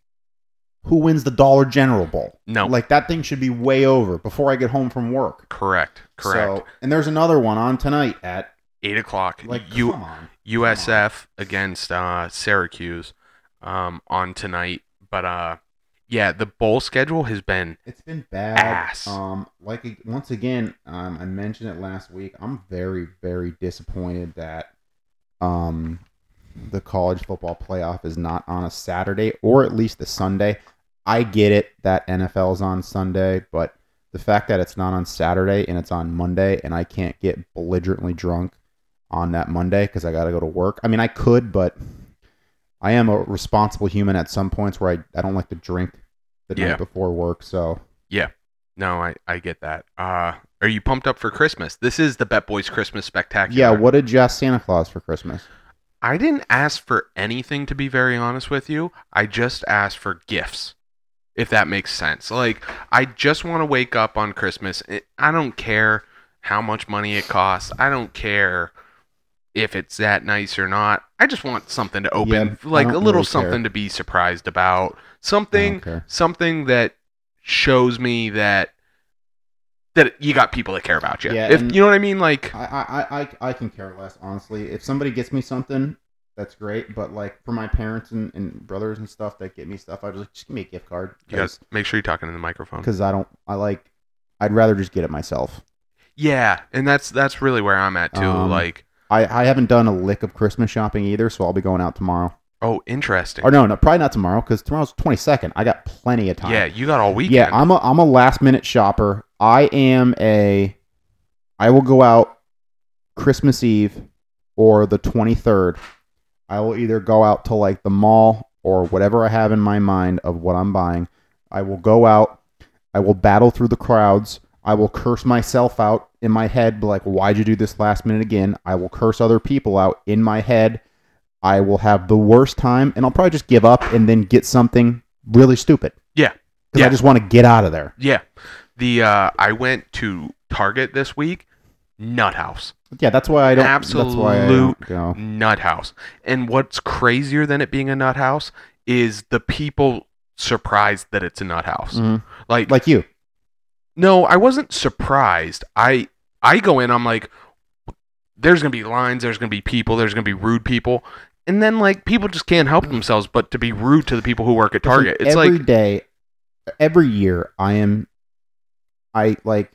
S2: who wins the Dollar General Bowl.
S1: No,
S2: Like that thing should be way over before I get home from work.
S1: correct, correct.
S2: So, and there's another one on tonight at
S1: Eight o'clock.
S2: like
S1: you
S2: come on.
S1: USF against uh, Syracuse um, on tonight. But uh, yeah, the bowl schedule has been
S2: It's been bad.
S1: Ass.
S2: Um, like once again, um, I mentioned it last week. I'm very, very disappointed that um, the college football playoff is not on a Saturday or at least the Sunday. I get it that NFL is on Sunday, but the fact that it's not on Saturday and it's on Monday, and I can't get belligerently drunk on that Monday because I got to go to work. I mean, I could, but I am a responsible human at some points where I, I don't like to drink the
S1: Yeah.
S2: night before work. So yeah.
S1: no, I I get that. Uh, are you pumped up for Christmas? This is the Bet Boys Christmas Spectacular.
S2: yeah, what did you ask Santa Claus for Christmas?
S1: I didn't ask for anything to be very honest with you. I just asked for gifts. If that makes sense. Like I just want to wake up on Christmas. I don't care how much money it costs. I don't care if it's that nice or not. I just want something to open,
S2: Yeah,
S1: like a little
S2: really
S1: something
S2: care.
S1: to be surprised about. Something something that shows me that that you got people that care about you.
S2: Yeah,
S1: if you know what I mean like
S2: I, I, I, I can care less, honestly. If somebody gets me something, that's great. But like for my parents and, and brothers and stuff that get me stuff, I just like, just give me a gift card
S1: guys make sure you're talking in the microphone.
S2: because I don't. I like. I'd rather just get it myself.
S1: Yeah, and that's that's really where I'm at too.
S2: Um,
S1: like,
S2: I, I haven't done a lick of Christmas shopping either, so I'll be going out tomorrow.
S1: oh, interesting.
S2: Or no, no, probably not tomorrow because tomorrow's twenty second. I got plenty of time.
S1: Yeah, you got all weekend.
S2: Yeah, I'm a I'm a last minute shopper. I am a I will go out Christmas Eve or the 23rd. I will either go out to like the mall or whatever I have in my mind of what I'm buying. I will go out. I will battle through the crowds. I will curse myself out in my head, like, why'd you do this last minute again? I will curse other people out in my head. I will have the worst time and I'll probably just give up and then get something really stupid.
S1: Yeah.
S2: Because
S1: Yeah.
S2: I just want to get out of there.
S1: yeah. The uh, I went to Target this week. Nut house,
S2: Yeah, that's why I don't. that's why I don't
S1: Absolute
S2: go.
S1: nut house. And what's crazier than it being a nut house is the people surprised that it's a nut house.
S2: Mhm.
S1: Like,
S2: Like you.
S1: No, I wasn't surprised. I I go in, I'm like, there's gonna be lines, there's gonna be people, there's gonna be rude people, and then like people just can't help themselves but to be rude to the people who work at Target. It's
S2: every
S1: like
S2: day, every year, I am. I like.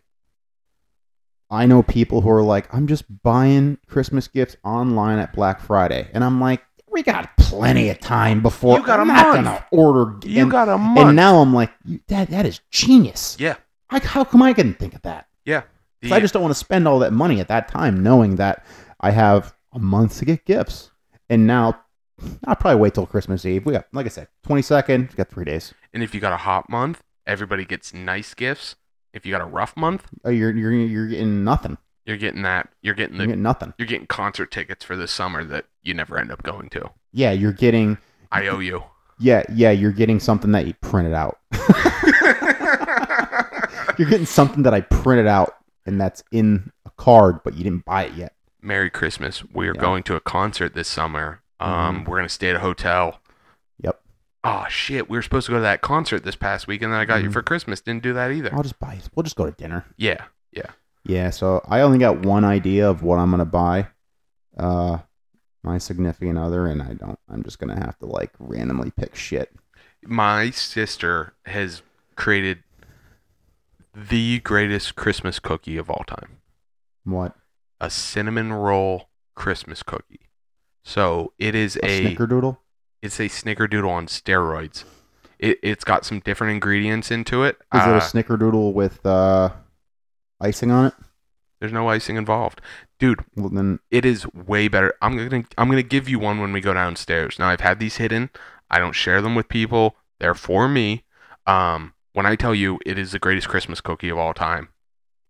S2: I know people who are like, I'm just buying Christmas gifts online at Black Friday, and I'm like, we got plenty of time before.
S1: You got a
S2: I'm
S1: month.
S2: order.
S1: you
S2: and,
S1: got a month.
S2: and now I'm like, that that is genius.
S1: Yeah.
S2: Like, how come I couldn't think of that?
S1: yeah,
S2: 'Cause I just don't want to spend all that money at that time, knowing that I have a month to get gifts. And now, I'll probably wait till Christmas Eve. We got, like I said, twenty second. We got three days.
S1: and if you got a hot month, everybody gets nice gifts. If you got a rough month,
S2: Oh, you're you're you're getting nothing.
S1: You're getting that. You're getting the.
S2: get nothing.
S1: You're getting concert tickets for this summer that you never end up going to.
S2: Yeah, you're getting.
S1: I owe you.
S2: Yeah, yeah, you're getting something that you printed out. You're getting something that I printed out and that's in a card, but you didn't buy it yet.
S1: Merry Christmas. We are
S2: Yeah.
S1: going to a concert this summer. Um,
S2: Mhm.
S1: we're gonna stay at a hotel.
S2: Yep.
S1: Oh shit, we were supposed to go to that concert this past week, and then I got you
S2: Mhm.
S1: for Christmas. Didn't do that either.
S2: I'll just buy. it. We'll just go to dinner.
S1: Yeah.
S2: Yeah, Yeah, so I only got one idea of what I'm gonna buy. Uh, my significant other, and I don't. I'm just gonna have to like randomly pick shit.
S1: my sister has created the greatest Christmas cookie of all time.
S2: What
S1: A cinnamon roll Christmas cookie. So it is
S2: a,
S1: a
S2: snickerdoodle?
S1: it's a snickerdoodle on steroids. It it's got some different ingredients into it.
S2: Is it
S1: Uh,
S2: a snickerdoodle with uh, icing on it?
S1: there's no icing involved, dude.
S2: Well, then
S1: it is way better. I'm gonna I'm gonna give you one when we go downstairs. Now I've had these hidden. I don't share them with people. They're for me. Um, when I tell you it is the greatest Christmas cookie of all time,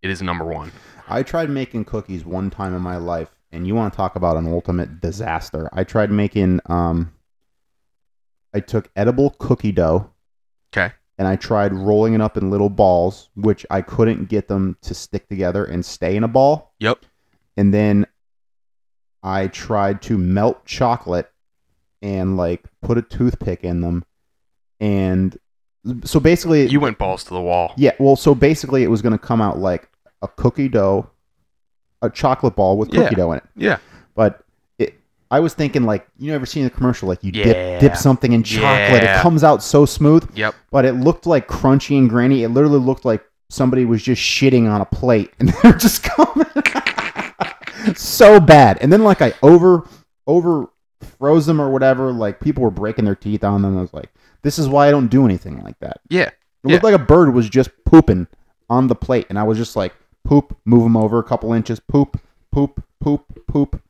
S1: it is number one.
S2: I tried making cookies one time in my life, and you want to talk about an ultimate disaster. I tried making um I took edible cookie dough.
S1: Okay.
S2: And I tried rolling it up in little balls, which I couldn't get them to stick together and stay in a ball.
S1: Yep.
S2: And then I tried to melt chocolate and like put a toothpick in them. And so basically
S1: You went balls to the wall.
S2: yeah, well, so basically, it was going to come out like a cookie dough, a chocolate ball with cookie
S1: Yeah.
S2: dough in it.
S1: Yeah.
S2: But it, I was thinking like you ever seen the commercial like you
S1: Yeah.
S2: dip dip something in chocolate, it comes out so smooth,
S1: Yep.
S2: but it looked like crunchy and grainy. It literally looked like somebody was just shitting on a plate and they're just coming so bad. And then like I over over froze them or whatever. Like people were breaking their teeth on them. I was like, this is why I don't do anything like that.
S1: Yeah.
S2: It looked like a bird was just pooping on the plate, and I was just like, poop, move them over a couple inches, poop, poop, poop, poop.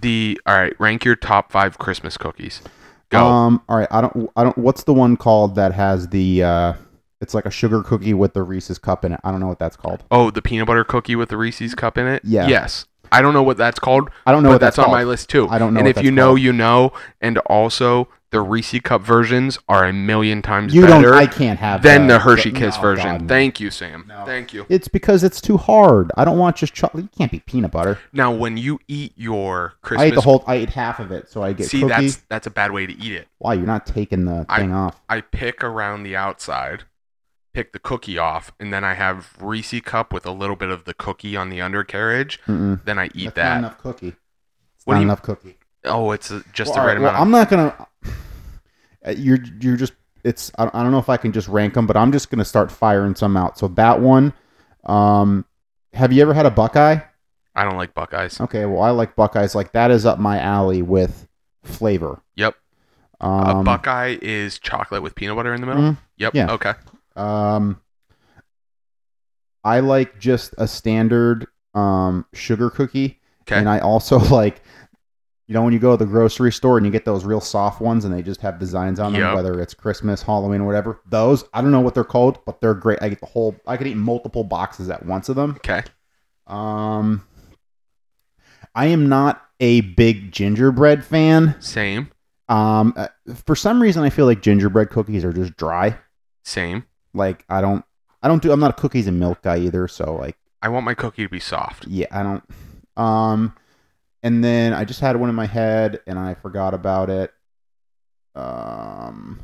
S1: The all right. Rank your top five Christmas cookies. Go.
S2: Um, all right, I don't, I don't. What's the one called that has the? uh It's like a sugar cookie with the Reese's cup in it. I don't know what that's called.
S1: oh, the peanut butter cookie with the Reese's cup in it.
S2: Yeah.
S1: Yes. I don't know what that's called,
S2: I don't know what
S1: that's,
S2: that's,
S1: on my list too.
S2: I don't know.
S1: and if you know,
S2: called.
S1: you know. And also, the Reese cup versions are a million times
S2: you
S1: better
S2: don't. I can't have
S1: than
S2: that.
S1: the Hershey
S2: No,
S1: Kiss version.
S2: God, no.
S1: Thank you, Sam.
S2: No.
S1: Thank you.
S2: It's because it's too hard. I don't want just chocolate. You can't be peanut butter.
S1: Now, when you eat your Christmas,
S2: I ate the whole. I ate half of it, so I get
S1: see
S2: cookie.
S1: that's that's a bad way to eat it.
S2: Why you're not taking the
S1: I-
S2: thing off?
S1: I pick around the outside, pick the cookie off, and then I have Reese cup with a little bit of the cookie on the undercarriage.
S2: Mm-mm.
S1: Then I eat
S2: That's not
S1: that.
S2: enough cookie. It's
S1: What
S2: not
S1: do you-
S2: enough cookie.
S1: Oh, it's a, just
S2: Well,
S1: the
S2: all
S1: right
S2: right, well,
S1: amount.
S2: I'm not gonna. uh, You're you're just. It's. I don't, know if I can just rank them, but I'm just gonna start firing some out. So that one. Um, have you ever had a Buckeye?
S1: I don't like Buckeyes.
S2: Okay, well I like Buckeyes. Like that is up my alley with flavor.
S1: Yep.
S2: Um,
S1: a Buckeye is chocolate with peanut butter in the middle.
S2: mhm.
S1: Yep.
S2: yeah.
S1: Okay.
S2: Um, I like just a standard um sugar cookie,
S1: Okay.
S2: and I also like. You know when you go to the grocery store and you get those real soft ones and they just have designs on them,
S1: Yep.
S2: whether it's Christmas, Halloween, or whatever. Those I don't know what they're called, but they're great. I get the whole. I could eat multiple boxes at once of them.
S1: Okay.
S2: Um, I am not a big gingerbread fan.
S1: Same.
S2: Um, uh, for some reason, I feel like gingerbread cookies are just dry.
S1: Same.
S2: Like I don't, I don't do. I'm not a cookies and milk guy either. So like,
S1: I want my cookie to be soft.
S2: yeah, I don't. Um, and then I just had one in my head and I forgot about it. Um,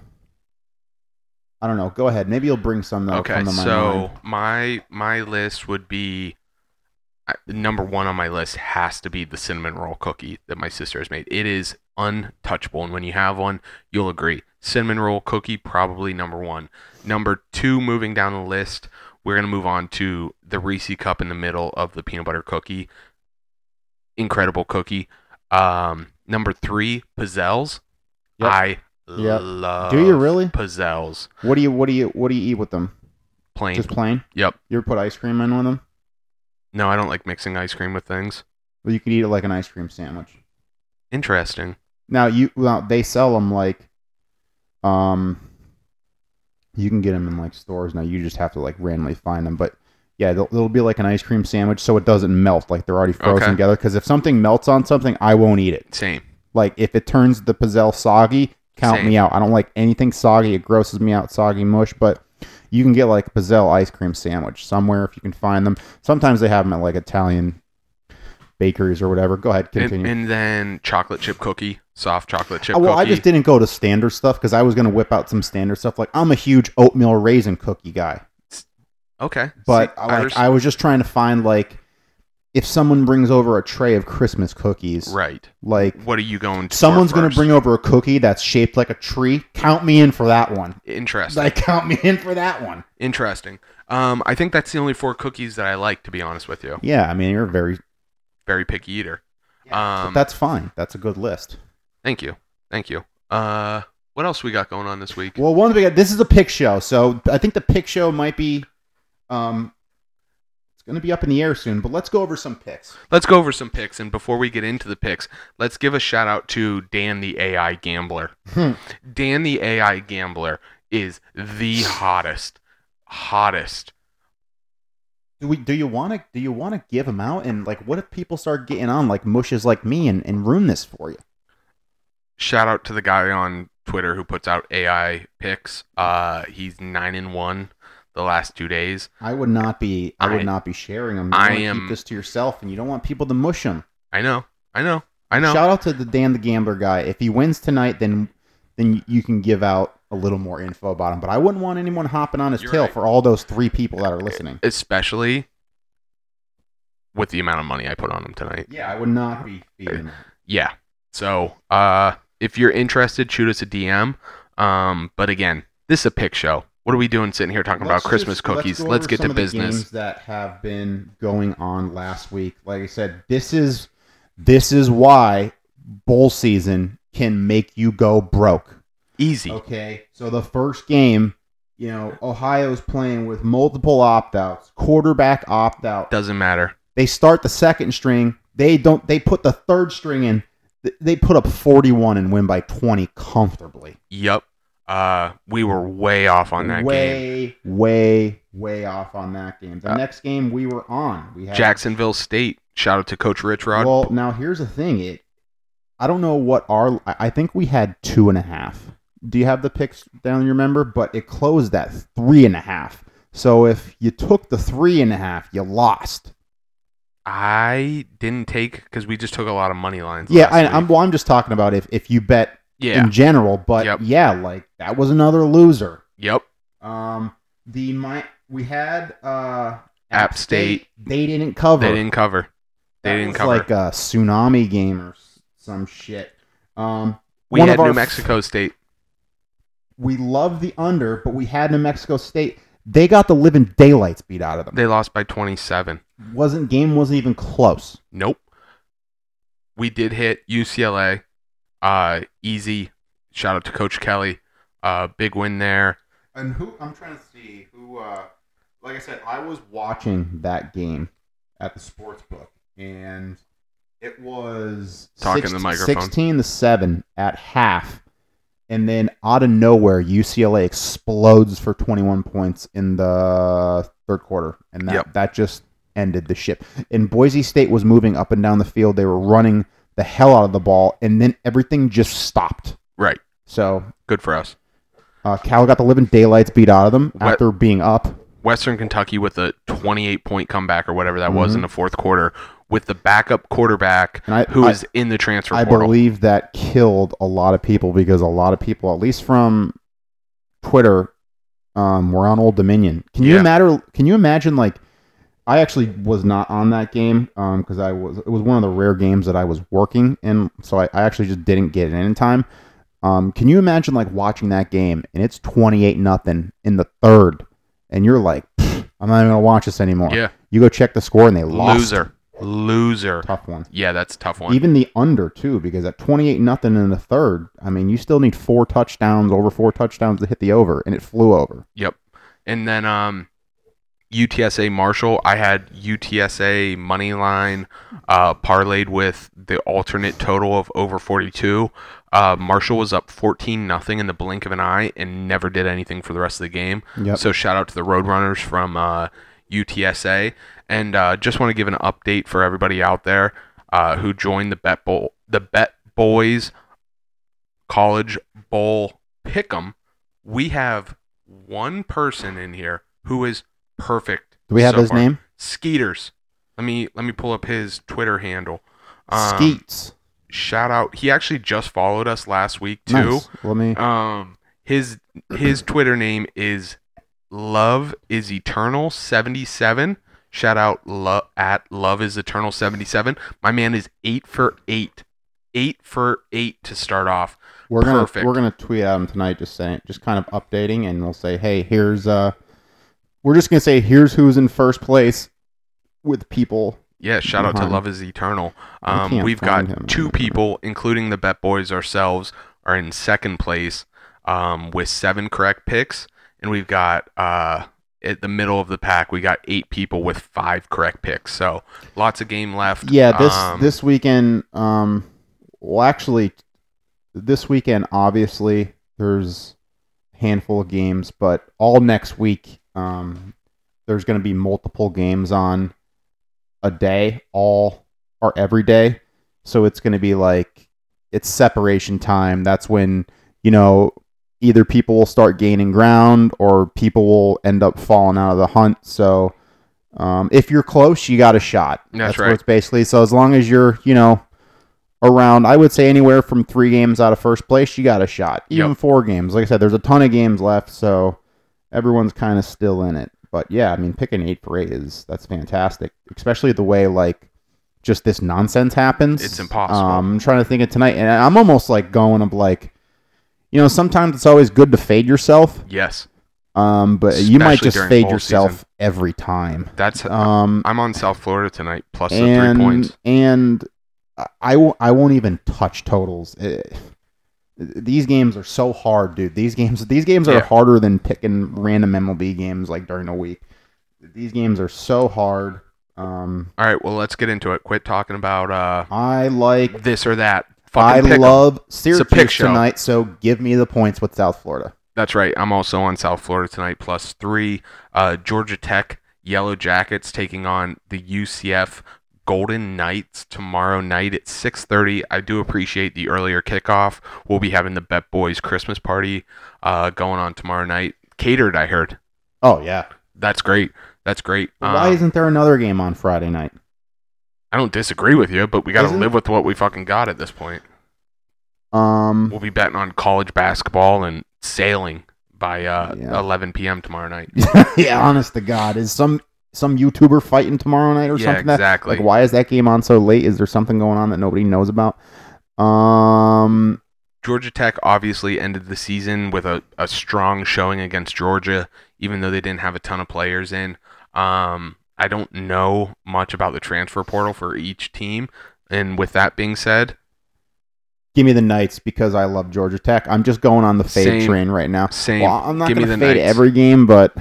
S2: I don't know. Go ahead. Maybe you'll bring some that
S1: Okay.
S2: come to my
S1: So
S2: mind.
S1: my my list would be I- number one on my list has to be the cinnamon roll cookie that my sister has made. It is untouchable, and when you have one, you'll agree. Cinnamon roll cookie probably number one. Number two, moving down the list, we're gonna move on to the Reese cup in the middle of the peanut butter cookie. Incredible cookie. Um, number three, Pizzelles.
S2: Yep.
S1: I
S2: Yep.
S1: love.
S2: Do you really?
S1: Pizzelles?
S2: What do you, what do you, what do you eat with them?
S1: Plain.
S2: Just plain.
S1: Yep.
S2: You ever put ice cream in with them?
S1: No, I don't like mixing ice cream with things.
S2: Well, you could eat it like an ice cream sandwich.
S1: Interesting.
S2: Now you well, they sell them like, um, you can get them in like stores now. You just have to like randomly find them, but Yeah, they'll, it'll be like an ice cream sandwich, so it doesn't melt like they're already frozen
S1: Okay.
S2: together. Because if something melts on something, I won't eat it.
S1: Same.
S2: Like if it turns the pizzelle soggy, count
S1: Same.
S2: me out. I don't like anything soggy. It grosses me out, soggy mush. But you can get like a pizzelle ice cream sandwich somewhere if you can find them. Sometimes they have them at like Italian bakeries or whatever. Go ahead, continue.
S1: and then chocolate chip cookie, soft chocolate chip
S2: Oh, well, I just didn't go to standard stuff because I was going to whip out some standard stuff. Like I'm a huge oatmeal raisin cookie guy,
S1: okay.
S2: but
S1: See,
S2: I, like I was just trying to find like if someone brings over a tray of Christmas cookies,
S1: right.
S2: like
S1: What are you going to?
S2: someone's going
S1: going
S2: to bring over a cookie that's shaped like a tree. Count me in for that one.
S1: Interesting.
S2: Like count me in for that one.
S1: Interesting. Um, I think that's the only four cookies that I like, to be honest with you.
S2: Yeah, I mean you're very.
S1: Very picky eater.
S2: but
S1: Um,
S2: that's fine. That's a good list.
S1: thank you, thank you. Uh, what else we got going on this week?
S2: Well, one big. This is a pick show, so I think the pick show might be, um, it's going to be up in the air soon. But let's go over some picks.
S1: Let's go over some picks, and before we get into the picks, let's give a shout out to Dan the AI Gambler.
S2: Hmm.
S1: Dan the AI Gambler is the hottest, hottest.
S2: Do we? Do you want to? Do you want to give them out? And like, what if people start getting on like mushes like me and, and ruin this for you?
S1: Shout out to the guy on Twitter who puts out AI picks. Uh, he's nine and one the last two days.
S2: I would not be. I would not be sharing them. You
S1: I am-
S2: keep this to yourself, and you don't want people to mush them.
S1: I know, I know, I know.
S2: Shout out to the Dan the Gambler guy. If he wins tonight, then then you can give out a little more info about him. But I wouldn't want anyone hopping on his
S1: You're
S2: tail
S1: right.
S2: for all those three people that are listening.
S1: Especially with the amount of money I put on him tonight.
S2: Yeah, I would not be feeding.
S1: yeah. So, uh, if you're interested, shoot us a DM. Um, but again, this is a pick show. What are we doing sitting here talking about Christmas cookies?
S2: go
S1: Let's, get to business.
S2: that have been going on last week. Like I said, this is this is why bowl season can make you go broke.
S1: Easy.
S2: Okay, so the first game, you know, Ohio's playing with multiple opt outs, quarterback opt out.
S1: Doesn't matter.
S2: They start the second string. They don't. They put the third string in. They put up 41 and win by 20 comfortably.
S1: Yep. Uh, we were way off on that game.
S2: way, way, way off on that game. The
S1: Uh,
S2: next game we were on, we had
S1: Jacksonville State. Shout out to Coach Rich Rod.
S2: Well, now here's the thing. It, I don't know what our. I think we had two and a half. Do you have the picks down? You remember, but it closed at three and a half. So if you took the three and a half, you lost.
S1: I didn't take because we just took a lot of money lines.
S2: Yeah, I. I'm. Well, I'm just talking about if if you bet
S1: yeah.
S2: in general. But
S1: Yep.
S2: yeah, like that was another loser.
S1: Yep.
S2: Um, the my we had uh
S1: App State.
S2: They didn't cover.
S1: They didn't cover. They
S2: That
S1: didn't
S2: was
S1: cover.
S2: like a tsunami game or some shit. Um,
S1: we had New
S2: f-
S1: Mexico State.
S2: We love the under, but we had New Mexico State. They got the living daylights beat out of them.
S1: They lost by 27.
S2: wasn't game wasn't even close.
S1: Nope. We did hit UCLA. Uh, easy. Shout out to Coach Kelly. Uh, big win there.
S2: And who I'm trying to see who. Uh, like I said, I was watching that game at the sports book, and it was
S1: Talk in the microphone.
S2: Sixteen to seven at half, and then out of nowhere, UCLA explodes for 21 points in the third quarter, and that
S1: Yep.
S2: that just ended the ship. And Boise State was moving up and down the field. They were running the hell out of the ball, and then everything just stopped.
S1: Right.
S2: So
S1: Good for us.
S2: uh, Cal got the living daylights beat out of them
S1: What-
S2: after being up.
S1: Western Kentucky with a 28 point comeback or whatever that was
S2: Mhm.
S1: in the fourth quarter with the backup quarterback
S2: And I,
S1: who
S2: I-
S1: is in the transfer
S2: I
S1: portal.
S2: believe that killed a lot of people because a lot of people, at least from Twitter, um, were on Old Dominion. Can you
S1: Yeah.
S2: imagine? Can you imagine? Like, I actually was not on that game because I was. It was one of the rare games that I was working in, so I, I actually just didn't get it in in time. Um, can you imagine like watching that game and it's twenty eight nothing in the third, and you're like, I'm not even gonna watch this anymore.
S1: Yeah.
S2: You go check the score and they lost.
S1: Loser. Loser.
S2: Tough one.
S1: Yeah, that's a tough one.
S2: Even the under too, because at twenty eight nothing in the third, I mean, you still need four touchdowns, over four touchdowns to hit the over, and it flew over.
S1: Yep. And then um UTSA Marshall, I had UTSA money line uh parlayed with the alternate total of over 42. Uh Marshall was up 14 nothing in the blink of an eye and never did anything for the rest of the game.
S2: Yep.
S1: So shout out to the Roadrunners from uh UTSA. And uh, just want to give an update for everybody out there uh, who joined the Bet Bowl, the Bet Boys College Bowl Pick'em. We have one person in here who is perfect.
S2: Do we have
S1: so
S2: his
S1: far.
S2: name?
S1: Skeeters. Let me let me pull up his Twitter handle. Um,
S2: Skeets.
S1: Shout out. He actually just followed us last week too.
S2: Nice. Let me.
S1: Um, his his Twitter name is Love is Eternal seventy seven. Shout out lo- at Love is Eternal seventy seven. My man is eight for eight, eight for eight to start off.
S2: We're gonna
S1: perfect.
S2: we're gonna tweet at him tonight, just saying, just kind of updating, and we'll say, hey, here's uh, we're just gonna say, here's who's in first place with people.
S1: Yeah, shout out to Love is Eternal. Um, we've got
S2: him
S1: two people, including the Bet Boys ourselves, are in second place um, with seven correct picks, and we've got uh, at the middle of the pack, we got eight people with five correct picks. So lots of game left.
S2: Yeah, this
S1: Um,
S2: this weekend, um, well, actually, this weekend, obviously, there's a handful of games, but all next week, um, there's going to be multiple games on a day, all or every day. So it's going to be like it's separation time. That's when you know either people will start gaining ground or people will end up falling out of the hunt. So um, if you're close, you got a shot.
S1: That's
S2: what
S1: right.
S2: it's basically. So as long as you're, you know, around, I would say anywhere from three games out of first place, you got a shot. Even
S1: Yep.
S2: four games. Like I said, there's a ton of games left, so everyone's kind of still in it. But yeah, I mean, picking eight for eight is that's fantastic, especially the way like just this nonsense happens.
S1: It's impossible.
S2: Um, I'm trying to think of tonight, and I'm almost like going of like, you know, sometimes it's always good to fade yourself.
S1: yes,
S2: Um, but you might just
S1: during
S2: fade
S1: bowl
S2: yourself
S1: season.
S2: every time.
S1: that's.
S2: Um,
S1: I'm on South Florida tonight, plus the
S2: and
S1: three points.
S2: and I won't I won't even touch totals. Eh, these games are so hard, dude. These games these games are
S1: Yeah.
S2: harder than picking random MLB games like during the week. These games are so hard. Um,
S1: All right, well, let's get into it. Quit talking about uh,
S2: I like
S1: this or that.
S2: I
S1: Fucking pick 'em.
S2: love
S1: pick
S2: Syracuse
S1: show.
S2: tonight, so give me the points with South Florida.
S1: That's right. I'm also on South Florida tonight, plus three. Uh, Georgia Tech Yellow Jackets taking on the UCF Golden Knights tomorrow night at 6:30. I do appreciate the earlier kickoff. We'll be having the Bet Boys Christmas party uh, going on tomorrow night. Catered, I heard.
S2: Oh yeah.
S1: That's great. That's great.
S2: Why
S1: Um,
S2: isn't there another game on Friday night?
S1: I don't disagree with you, but we got to live with what we fucking got at this point.
S2: Um,
S1: We'll be betting on college basketball and sailing by uh,
S2: Yeah.
S1: 11 p.m. tomorrow night.
S2: yeah, honest to God, is some some YouTuber fighting tomorrow night or
S1: Yeah,
S2: something? that-
S1: exactly.
S2: Like, why is that game on so late? Is there something going on that nobody knows about? Um,
S1: Georgia Tech obviously ended the season with a, a strong showing against Georgia, even though they didn't have a ton of players in. Um, I don't know much about the transfer portal for each team. And with that being said,
S2: give me the Knights because I love Georgia Tech. I'm just going on the fade
S1: Same.
S2: train right now.
S1: same.
S2: Well, I'm not going to fade
S1: Knights.
S2: every game, but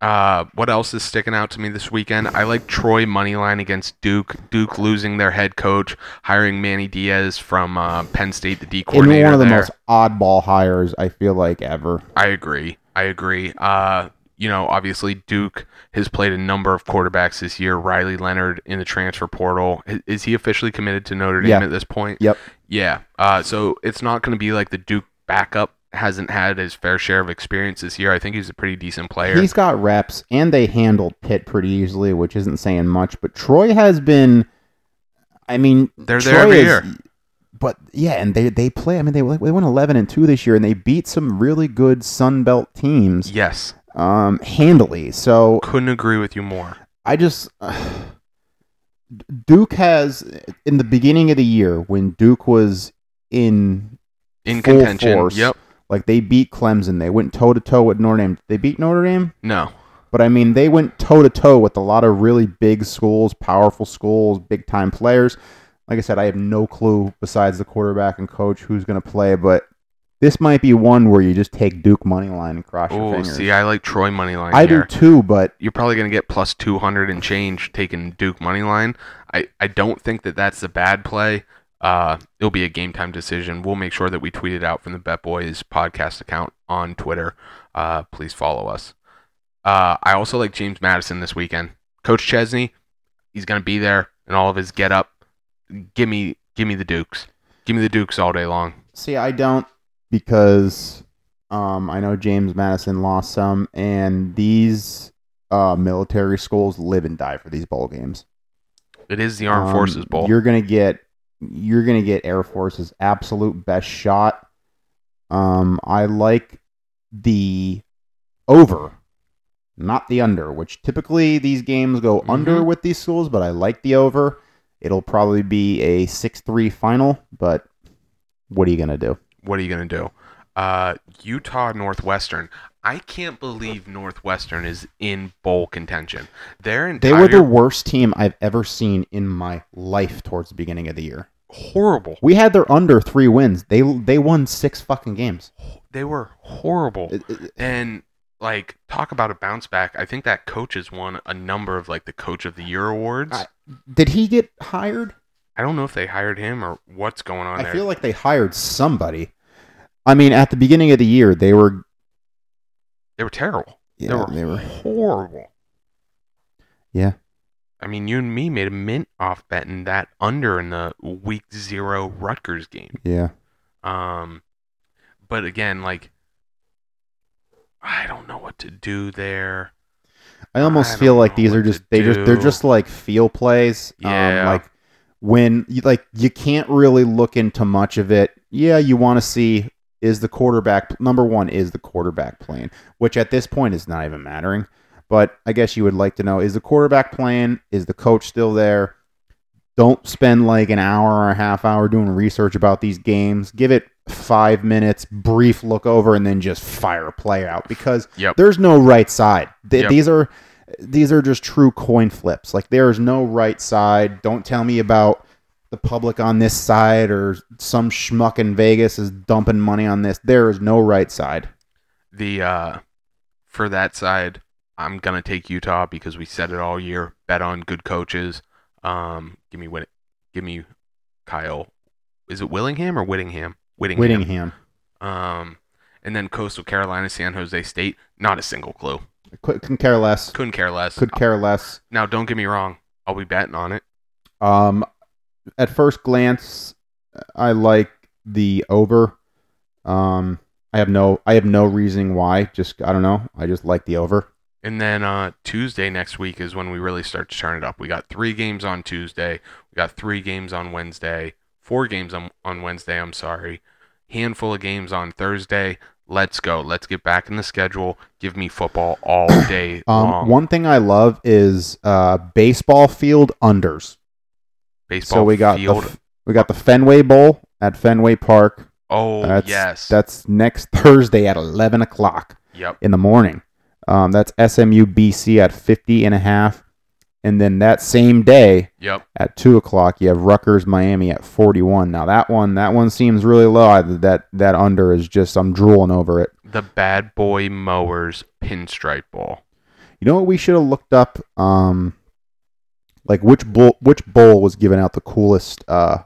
S1: Uh, what else is sticking out to me this weekend? I like Troy moneyline against Duke. Duke losing their head coach, hiring Manny Diaz from uh, Penn State, the D
S2: in one of the
S1: there.
S2: most oddball hires I feel like ever.
S1: I agree. I agree. Uh, you know, obviously Duke has played a number of quarterbacks this year. Riley Leonard in the transfer portal. Is he officially committed to Notre Dame
S2: Yeah.
S1: at this point?
S2: Yep.
S1: Yeah. Uh, so it's not going to be like the Duke backup hasn't had his fair share of experience this year. I think he's a pretty decent player.
S2: He's got reps, and they handled Pitt pretty easily, which isn't saying much. But Troy has been, I mean,
S1: They're
S2: Troy
S1: there every
S2: is-
S1: year.
S2: But yeah, and they they play. I mean, they they went eleven and two this year, and they beat some really good Sun Belt teams
S1: Yes.
S2: Um, handily. So
S1: Couldn't agree with you more.
S2: I just Duke has in the beginning of the year when Duke was in
S1: In
S2: full
S1: contention.
S2: force,
S1: Yep.
S2: like they beat Clemson, they went toe to toe with Notre Dame. They beat Notre Dame.
S1: No.
S2: But I mean, they went toe to toe with a lot of really big schools, powerful schools, big time players. Like I said, I have no clue besides the quarterback and coach who's going to play, but this might be one where you just take Duke money line and cross your
S1: Oh,
S2: fingers.
S1: see, I like Troy money line.
S2: I
S1: here.
S2: do too, but
S1: you're probably going to get plus 200 and change taking Duke money line. I, I don't think that that's a bad play. Uh, it'll be a game time decision. We'll make sure that we tweet it out from the Bet Boys podcast account on Twitter. Uh, please follow us. Uh, I also like James Madison this weekend. Coach Chesney, he's gonna be there and all of his get up. Give me, give me the Dukes. Give me the Dukes all day long.
S2: See, I don't because um, I know James Madison lost some, and these uh, military schools live and die for these bowl games.
S1: It is the Armed
S2: Um,
S1: Forces Bowl.
S2: You're gonna get you're gonna get Air Force's absolute best shot. Um, I like the over, not the under. Which typically these games go under
S1: Mhm.
S2: with these schools, but I like the over. It'll probably be a six-three final, but what are you gonna do?
S1: What are you gonna do? Uh, Utah Northwestern. I can't believe Northwestern is in bowl contention. Their
S2: They were the worst team I've ever seen in my life towards the beginning of the year.
S1: horrible.
S2: We had their under three wins. They they won six fucking games.
S1: They were horrible.
S2: It- it-
S1: And like talk about a bounce back. I think that coach has won a number of like the coach of the year awards.
S2: I, Did he get hired?
S1: I don't know if they hired him or what's going on
S2: I
S1: there.
S2: feel like they hired somebody. I mean, at the beginning of the year, they were
S1: they were terrible.
S2: yeah,
S1: they were
S2: they were
S1: horrible.
S2: yeah.
S1: I mean, you and me made a mint off betting that under in the week zero Rutgers game.
S2: Yeah.
S1: Um, but again, like, I don't know what to do there.
S2: I almost
S1: I
S2: feel like these are just they just they're just like feel plays.
S1: Yeah.
S2: Um, like when you like you can't really look into much of it. Yeah, you want to see is the quarterback number one is the quarterback playing, which at this point is not even mattering. But I guess you would like to know is the quarterback playing? Is the coach still there? Don't spend like an hour or a half hour doing research about these games. Give it five minutes, brief look over, and then just fire a play out because
S1: Yep.
S2: there's no right side. Th-
S1: Yep.
S2: These are these are just true coin flips. Like there is no right side. Don't tell me about the public on this side or some schmuck in Vegas is dumping money on this. There is no right side.
S1: The uh, for that side, I'm gonna take Utah because we said it all year. Bet on good coaches. Um, give me Win- give me Kyle. Is it Willingham or Whittingham? Whittingham.
S2: Whittingham.
S1: Um, and then Coastal Carolina, San Jose State. Not a single clue.
S2: Could, couldn't care less.
S1: Couldn't care less.
S2: Could care less.
S1: Now, don't get me wrong. I'll be betting on it.
S2: Um, at first glance, I like the over. Um, I have no I have no reasoning why. Just I don't know. I just like the over.
S1: And then uh, Tuesday next week is when we really start to turn it up. We got three games on Tuesday. We got three games on Wednesday. Four games on, on Wednesday. I'm sorry. Handful of games on Thursday. Let's go. Let's get back in the schedule. Give me football all day
S2: Um,
S1: long.
S2: one thing I love is uh baseball field unders.
S1: Baseball
S2: so we got
S1: field.
S2: the, we got the Fenway Bowl at Fenway Park.
S1: oh
S2: That's,
S1: yes.
S2: That's next Thursday at eleven o'clock
S1: yep.
S2: in the morning. Um, that's SMU BC at 50 and a half. And then that same day
S1: Yep.
S2: at two o'clock, you have Rutgers Miami at 41. Now that one, that one seems really low. I- That that under is just I'm drooling over it.
S1: The Bad Boy Mowers Pinstripe Bowl.
S2: You know what we should have looked up? Um, like which bowl which bowl was giving out the coolest uh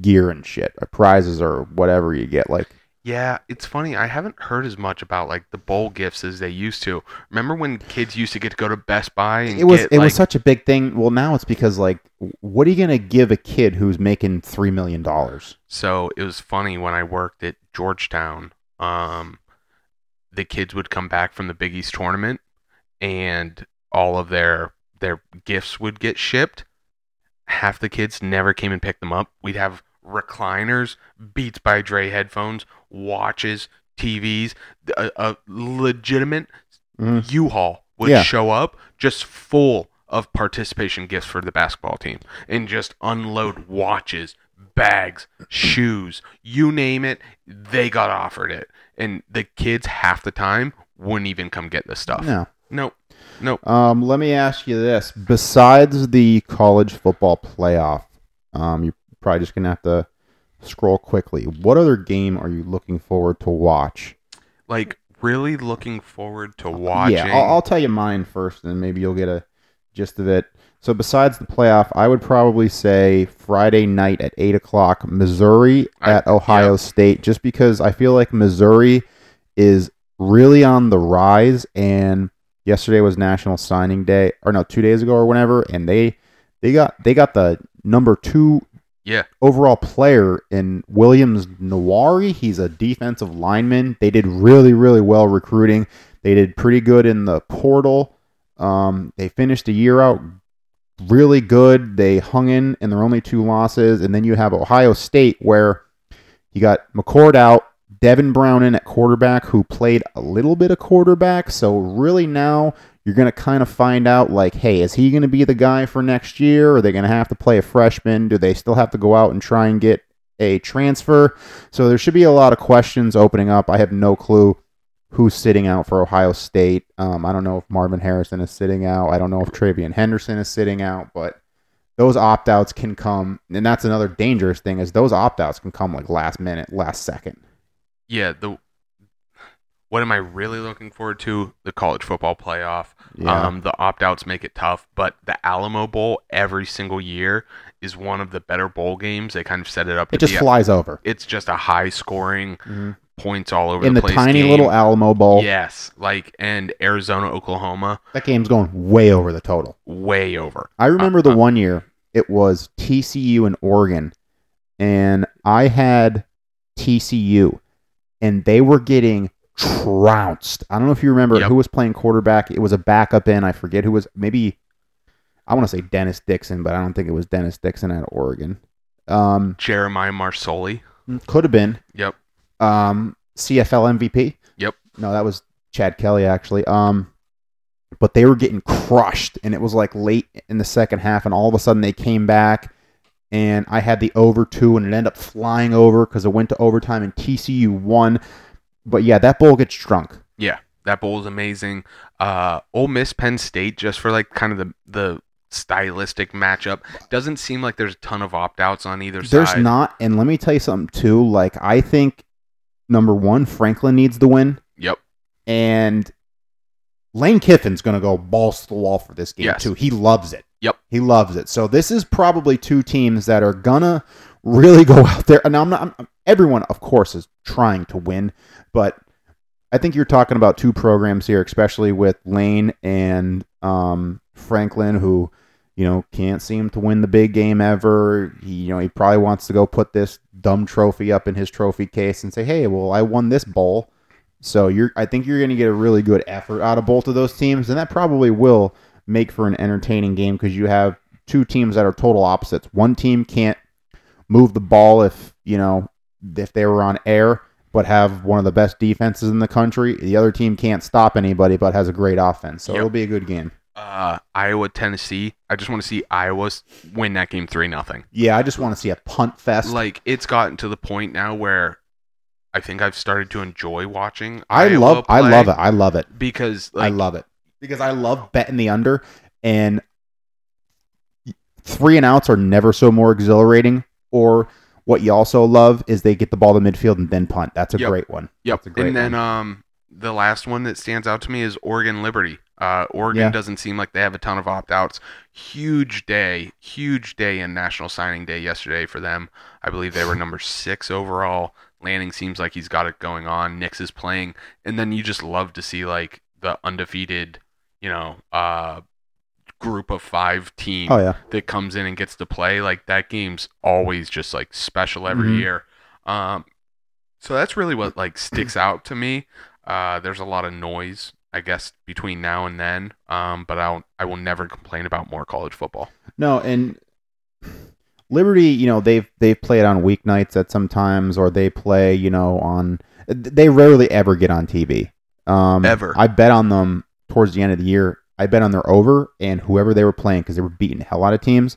S2: gear and shit, or prizes or whatever you get. Like
S1: Yeah, it's funny. I haven't heard as much about like the bowl gifts as they used to. Remember when kids used to get to go to Best Buy and
S2: it was
S1: get
S2: it
S1: like,
S2: was such a big thing. Well, now it's because like, what are you gonna give a kid who's making three million dollars?
S1: So it was funny when I worked at Georgetown. Um, the kids would come back from the Big East tournament, and all of their their gifts would get shipped. Half the kids never came and picked them up. We'd have recliners, Beats by Dre headphones, watches, TVs, a, a legitimate
S2: Mhm.
S1: U-Haul would
S2: Yeah.
S1: show up just full of participation gifts for the basketball team and just unload watches, bags, shoes, you name it, they got offered it. And the kids half the time wouldn't even come get this stuff.
S2: No.
S1: Nope. Nope.
S2: Um, let me ask you this: besides the college football playoff, um, you're probably just gonna have to scroll quickly. What other game are you looking forward to watch?
S1: Like really looking forward to watching.
S2: Yeah, I'll, I'll tell you mine first, and maybe you'll get a gist of it. So, besides the playoff, I would probably say Friday night at eight o'clock, Missouri
S1: I-
S2: at Ohio
S1: yeah.
S2: State, just because I feel like Missouri is really on the rise, and Yesterday was National Signing Day, or no, two days ago or whenever, and they they got they got the number two
S1: Yeah.
S2: overall player in Williams Nwaneri. He's a defensive lineman. They did really really well recruiting. They did pretty good in the portal. Um, they finished the year out really good. They hung in in their only two losses, and then you have Ohio State where you got McCord out, Devin Brown in at quarterback, who played a little bit of quarterback. So really now you're going to kind of find out like, hey, is he going to be the guy for next year? Are they going to have to play a freshman? Do they still have to go out and try and get a transfer? So there should be a lot of questions opening up. I have no clue who's sitting out for Ohio State. Um, I don't know if Marvin Harrison is sitting out. I don't know if TreVeyon Henderson is sitting out, but those opt outs can come, and that's another dangerous thing is those opt outs can come like last minute, last second.
S1: Yeah. The what am I really looking forward to? The college football playoff.
S2: Yeah.
S1: Um, the opt outs make it tough, but the Alamo Bowl every single year is one of the better bowl games. They kind of set it up.
S2: it just
S1: be
S2: flies over.
S1: it's just a high scoring points all over
S2: In
S1: the
S2: the
S1: place.
S2: tiny
S1: game.
S2: little Alamo Bowl,
S1: Yes, like and Arizona, Oklahoma,
S2: that game's going way over the total.
S1: way over.
S2: I remember the
S1: Uh,
S2: one year it was TCU and Oregon, and I had TCU, and they were getting trounced. I don't know if you remember
S1: Yep.
S2: who was playing quarterback. It was a backup in. I forget who was. Maybe I want to say Dennis Dixon, but I don't think it was Dennis Dixon at Oregon. Um,
S1: Jeremiah Masoli.
S2: could have been
S1: Yep.
S2: um, CFL MVP.
S1: Yep.
S2: No, that was Chad Kelly actually. Um, but they were getting crushed, and it was like late in the second half, and all of a sudden they came back, and I had the over two, and it ended up flying over because it went to overtime, and TCU won. But yeah, that bowl gets drunk.
S1: Yeah, that bowl is amazing. Uh, Ole Miss Penn State, just for like kind of the the stylistic matchup, doesn't seem like there's a ton of opt outs on either
S2: There's
S1: side.
S2: There's not, and let me tell you something too. Like I think number one, Franklin needs the win,
S1: Yep.
S2: and Lane Kiffin's going to go balls to the wall for this game
S1: Yes.
S2: too. He loves it.
S1: Yep.
S2: He loves it. So this is probably two teams that are gonna really go out there. And I'm not. I'm, everyone, of course, is trying to win, but I think you're talking about two programs here, especially with Lane and um, Franklin, who you know can't seem to win the big game ever. He, you know, he probably wants to go put this dumb trophy up in his trophy case and say, "Hey, well, I won this bowl." So you're, I think you're going to get a really good effort out of both of those teams, and that probably will make for an entertaining game because you have two teams that are total opposites. One team can't move the ball if you know if they were on air, but have one of the best defenses in the country. The other team can't stop anybody, but has a great offense. So
S1: Yep.
S2: it'll be a good game.
S1: Uh, Iowa, Tennessee. I just want to see Iowa win that game three nothing.
S2: Yeah, I just want to see a punt fest.
S1: Like it's gotten to the point now where I think I've started to enjoy watching.
S2: I
S1: Iowa
S2: love, I love it. I love it.
S1: because
S2: I love it because I love betting the under, and three and outs are never so more exhilarating. Or what you also love is they get the ball to midfield and then punt. That's a
S1: Yep.
S2: great one.
S1: Yep.
S2: That's a great
S1: and then
S2: one.
S1: um the last one that stands out to me is Oregon Liberty. Uh, Oregon
S2: Yeah.
S1: doesn't seem like they have a ton of opt outs. Huge day, huge day in National Signing Day yesterday for them. I believe they were number six overall. Lanning seems like he's got it going on. Nix is playing, and then you just love to see like the undefeated, you know, uh, group of five team
S2: Oh yeah,
S1: that comes in and gets to play like that game's always just like special every
S2: Mhm.
S1: year um so that's really what like sticks out to me uh there's a lot of noise i guess between now and then um but i will i will never complain about more college football
S2: no, and Liberty, you know, they've they've played on weeknights at some times, or they play, you know, on. They rarely ever get on TV. Um,
S1: Ever.
S2: I bet on them towards the end of the year. I bet on their over and whoever they were playing because they were beating hell out of teams.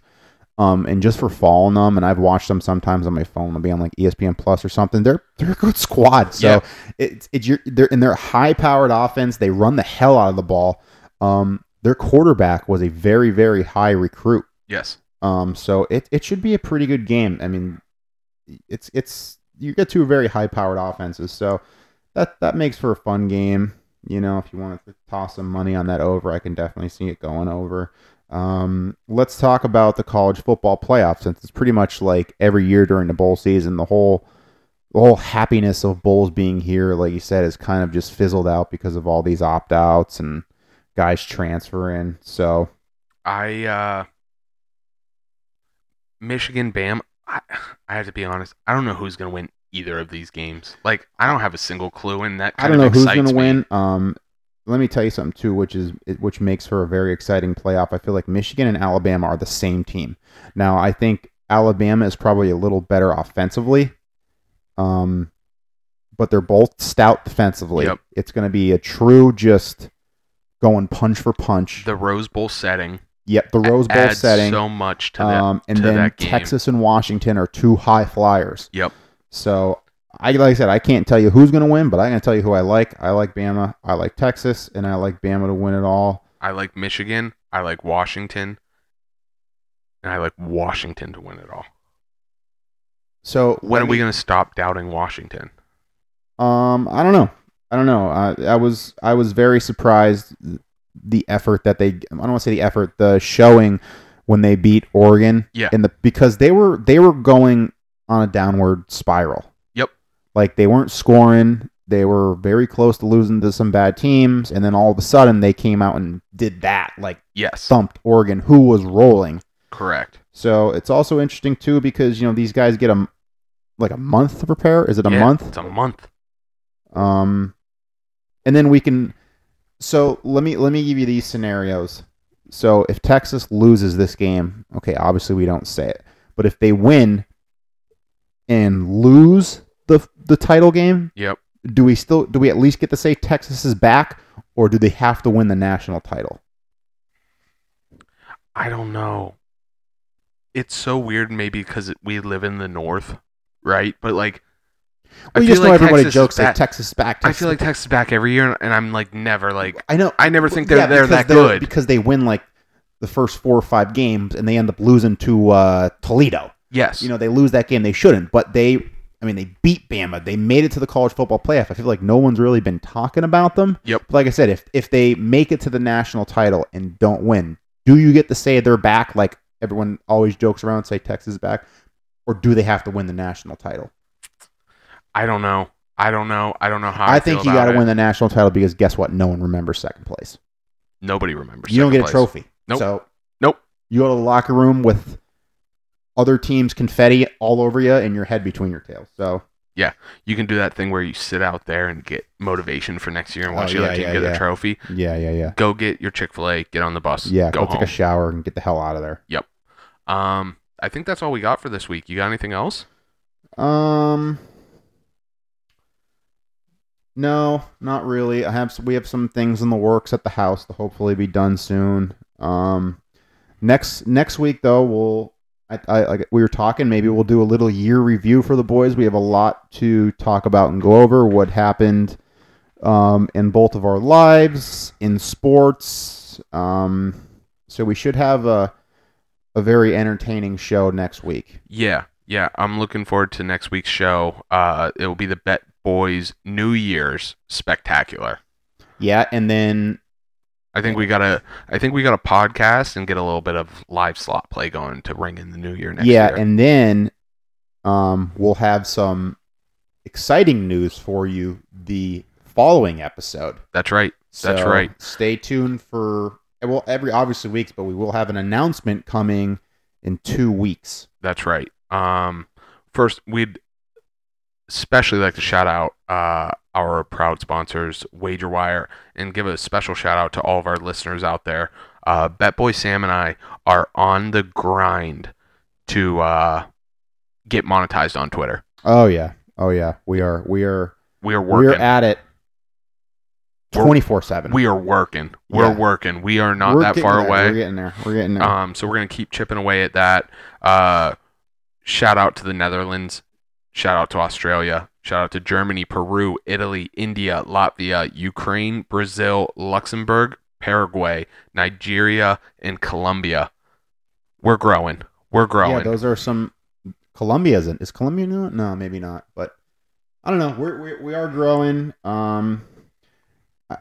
S2: Um, and just for following them, and I've watched them sometimes on my phone. I'll be on like ESPN Plus or something. They're they're a good squad. So
S1: Yeah.
S2: it's it's your they're in their high powered offense. They run the hell out of the ball. Um, their quarterback was a very very high recruit.
S1: yes
S2: Um, so it, it should be a pretty good game. I mean, it's it's you get two very high powered offenses, so that that makes for a fun game. You know, if you wanted to toss some money on that over, I can definitely see it going over. Um, let's talk about the college football playoff since it's pretty much like every year during the bowl season. The whole the whole happiness of bowls being here, like you said, is kind of just fizzled out because of all these opt outs and guys transferring. So
S1: I uh Michigan Bam I, I have to be honest. I don't know who's going to win either of these games. Like I don't have a single clue and that
S2: I don't know who's going to win. Um, let me tell you something too, which is which makes for a very exciting playoff. I feel like Michigan and Alabama are the same team. Now, I think Alabama is probably a little better offensively, um, but they're both stout defensively.
S1: Yep.
S2: It's going to be a true just going punch for punch.
S1: The Rose Bowl setting
S2: yep, the Rose Bowl
S1: adds
S2: setting.
S1: so much to that.
S2: um, and
S1: to
S2: then
S1: that.
S2: Texas and Washington are two high flyers.
S1: Yep.
S2: So I like I said, I can't tell you who's going to win, but I'm going to tell you who I like. I like Bama. I like Texas, and I like Bama to win it all.
S1: I like Michigan. I like Washington. And I like Washington to win it all.
S2: So
S1: When are we going to stop doubting Washington?
S2: Um, I don't know. I don't know. I, I was I was very surprised the effort that they. I don't want to say the effort, the showing when they beat Oregon.
S1: Yeah.
S2: In the because they were they were going on a downward spiral.
S1: Yep.
S2: Like they weren't scoring. They were very close to losing to some bad teams, and then all of a sudden they came out and did that, like
S1: Yes.
S2: thumped Oregon, who was rolling.
S1: Correct.
S2: So it's also interesting too because you know these guys get a like a month to prepare. Is it a
S1: Yeah,
S2: month?
S1: It's a month.
S2: Um, and then we can. So let me let me give you these scenarios. So if Texas loses this game, okay, obviously we don't say it, but if they win and lose the the title game,
S1: Yep.
S2: do we still do we at least get to say Texas is back, or do they have to win the national title?
S1: I don't know. It's so weird, maybe because we live in the north, right? But like,
S2: Well,
S1: I
S2: just know
S1: like
S2: everybody
S1: Texas
S2: jokes
S1: back-
S2: Texas is back.
S1: I
S2: Texas
S1: feel
S2: is
S1: like Texas is back every year, and I'm like never like
S2: I know.
S1: I never think they're
S2: Yeah,
S1: they're that good.
S2: because they win like the first four or five games, and they end up losing to uh, Toledo.
S1: Yes,
S2: you know they lose that game they shouldn't but they i mean they beat bama they made it to the college football playoff i feel like no one's really been talking about them
S1: Yep.
S2: but like i said if if they make it to the national title and don't win do you get to say they're back like everyone always jokes around and say texas is back or do they have to win the national title
S1: I don't know. I don't know. I don't know how. I,
S2: i, think you
S1: got to
S2: win the national title because guess what no one remembers second place
S1: Nobody remembers.
S2: you don't get a trophy
S1: Nope.
S2: so
S1: Nope.
S2: you go to the locker room with other teams confetti all over you and your head between your tails so yeah,
S1: You can do that thing where you sit out there and get motivation for next year and watch
S2: Oh,
S1: the
S2: yeah,
S1: other team
S2: yeah,
S1: get
S2: yeah.
S1: a trophy.
S2: yeah yeah yeah
S1: Go get your Chick Fil A. Get on the bus.
S2: Yeah,
S1: go
S2: go,
S1: home.
S2: take a shower and get the hell out of there. Yep.
S1: Um, I think that's all we got for this week. You got anything else?
S2: Um, no, not really. I have we have some things in the works at the house to hopefully be done soon. Um, next next week though, we'll I, I like we were talking. Maybe we'll do a little year review for the boys. We have a lot to talk about and go over. What happened um, in both of our lives in sports. Um, so we should have a a very entertaining show next week.
S1: Yeah, yeah. I'm looking forward to next week's show. Uh, it will be the Bet Boys New Year's Spectacular.
S2: Yeah, and then
S1: I think we got to I think we got a podcast and get a little bit of live slot play going to ring in the new year next
S2: yeah,
S1: year.
S2: and then um, we'll have some exciting news for you the following episode.
S1: That's right. That's
S2: So
S1: right.
S2: Stay tuned for well every obviously weeks, but we will have an announcement coming in two weeks.
S1: That's right. Um, first, we'd especially like to shout out uh, our proud sponsors, WagerWire, and give a special shout out to all of our listeners out there. Uh, BetBoy Sam and I are on the grind to uh, get monetized on Twitter.
S2: Oh yeah, oh yeah, we are we are
S1: We are working.
S2: we're at it twenty four seven.
S1: we are working. We're
S2: Yeah.
S1: working. We are not that far away.
S2: We're getting there. We're getting there.
S1: Um, so we're gonna keep chipping away at that. Uh, shout out to the Netherlands. Shout out to Australia. Shout out to Germany, Peru, Italy, India, Latvia, Ukraine, Brazil, Luxembourg, Paraguay, Nigeria, and Colombia. We're growing. We're growing.
S2: Yeah, those are some. Colombia isn't. Is Colombia new? No, maybe not. But I don't know. We're, we're we are growing. Um, I,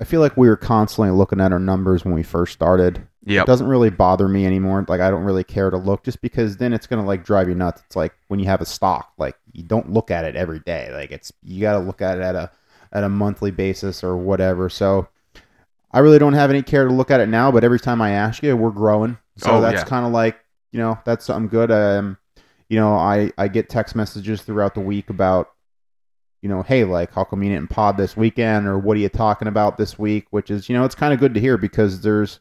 S2: I feel like we were constantly looking at our numbers when we first started. It doesn't really bother me anymore. Like I don't really care to look, just because then it's gonna like drive you nuts. It's like when you have a stock, like you don't look at it every day. Like it's you got to look at it at a at a monthly basis or whatever. So I really don't have any care to look at it now, but every time I ask you, we're growing. So
S1: Oh,
S2: that's
S1: yeah.
S2: kind of like, you know, that's something good. Um, you know, I, I get text messages throughout the week about, you know, hey, like, how come you didn't pod this weekend or what are you talking about this week? Which is, you know, it's kind of good to hear because there's,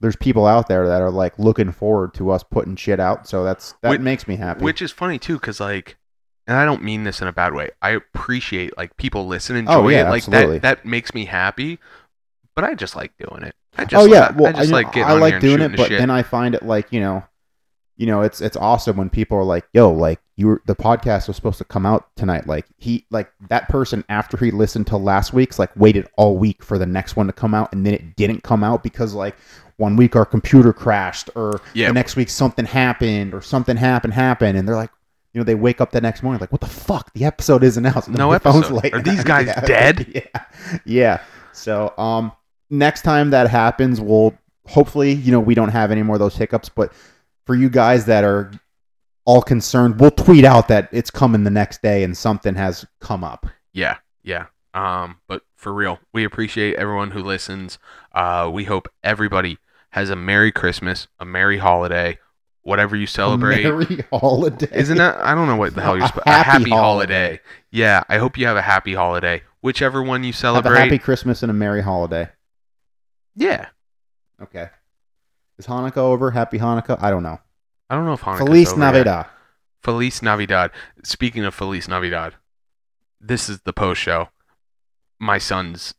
S2: there's people out there that are like looking forward to us putting shit out. So that's, that
S1: Which-
S2: makes me happy.
S1: Which is funny too, because like, and I don't mean this in a bad way. I appreciate like people listen, enjoy
S2: Oh, yeah,
S1: it. Like
S2: absolutely.
S1: that, that makes me happy. But I just like doing it. I just
S2: oh yeah,
S1: like,
S2: well,
S1: I just
S2: know,
S1: like getting
S2: I
S1: on
S2: like
S1: here and
S2: doing it, but
S1: shit.
S2: then I find it like you know, you know, it's it's awesome when people are like, "Yo, like you were the podcast was supposed to come out tonight." Like he, like that person after he listened to last week's, like waited all week for the next one to come out, and then it didn't come out because like one week our computer crashed, or
S1: Yeah.
S2: the next week something happened, or something happened happened, and they're like. You know, they wake up the next morning like, "What the fuck? The episode isn't out." So
S1: No episode.
S2: late.
S1: Are these guys
S2: Yeah.
S1: dead?
S2: Yeah, yeah. So, um, next time that happens, we'll hopefully, you know, we don't have any more of those hiccups. But for you guys that are all concerned, we'll tweet out that it's coming the next day and something has come up.
S1: Yeah, yeah. Um, but for real, we appreciate everyone who listens. Uh, we hope everybody has a Merry Christmas, a Merry Holiday, whatever you celebrate.
S2: A Merry holiday.
S1: Isn't that? I don't know what the hell you're.
S2: A
S1: Sp-
S2: happy
S1: a happy
S2: holiday.
S1: holiday. Yeah, I hope you have a happy holiday, whichever one you
S2: Have a
S1: celebrate.
S2: happy Christmas and a Merry holiday.
S1: yeah,
S2: Okay. Is Hanukkah over? Happy Hanukkah? I don't know.
S1: I don't know if Hanukkah.
S2: Feliz
S1: over yet.
S2: Navidad.
S1: Feliz Navidad. Speaking of Feliz Navidad, this is the post show. My son's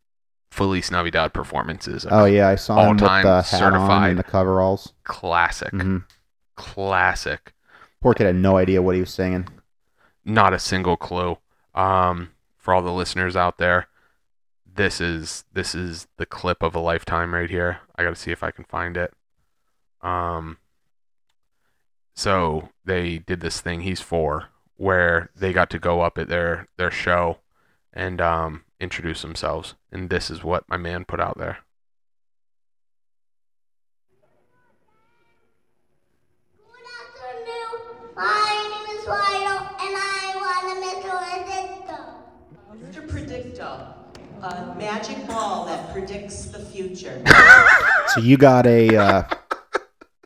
S1: Feliz Navidad performances.
S2: Oh yeah, I saw him with the hat on
S1: certified.
S2: and the coveralls.
S1: classic,
S2: hmm
S1: classic.
S2: Poor kid had no idea what he was singing.
S1: Not a single clue. Um, for all the listeners out there, this is this is the clip of a lifetime right here. I got to see if I can find it. Um, so they did this thing. He's four, where they got to go up at their their show and um introduce themselves, and this is what my man put out there.
S3: Good afternoon. My name is Lionel, and I want to Mr. Predictor.
S4: A magic ball that predicts the future.
S2: So you got a uh,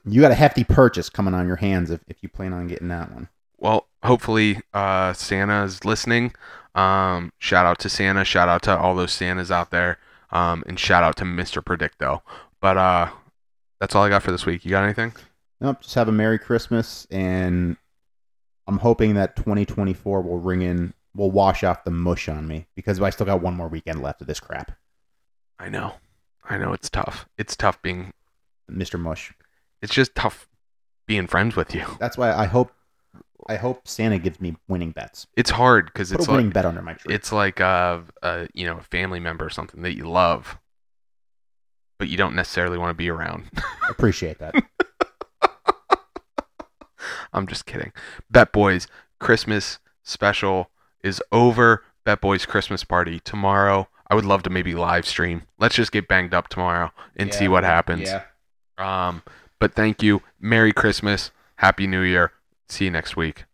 S2: you got a hefty purchase coming on your hands if, if you plan on getting that one.
S1: Well, hopefully uh, Santa is listening. Um, shout out to Santa. Shout out to all those Santas out there. Um, and shout out to Mr. Predicto. But uh, that's all I got for this week. You got anything?
S2: Nope, just have a Merry Christmas, and I'm hoping that 2024 will ring in, will wash off the mush on me because I still got one more weekend left of this crap,
S1: I know. I know it's tough. It's tough being.
S2: Mr. Mush.
S1: It's just tough being friends with you.
S2: That's why I hope, I hope Santa gives me winning bets.
S1: It's hard because it's
S2: a winning
S1: like
S2: bet under my tree.
S1: it's like uh, uh, you know, a family member or something that you love, but you don't necessarily want to be around.
S2: Appreciate that.
S1: I'm just kidding. Bet Boys Christmas special is over. Bet Boys Christmas party tomorrow. I would love to maybe live stream. Let's just get banged up tomorrow and see what happens.
S2: Yeah.
S1: Um, but thank you. Merry Christmas. Happy New Year. See you next week.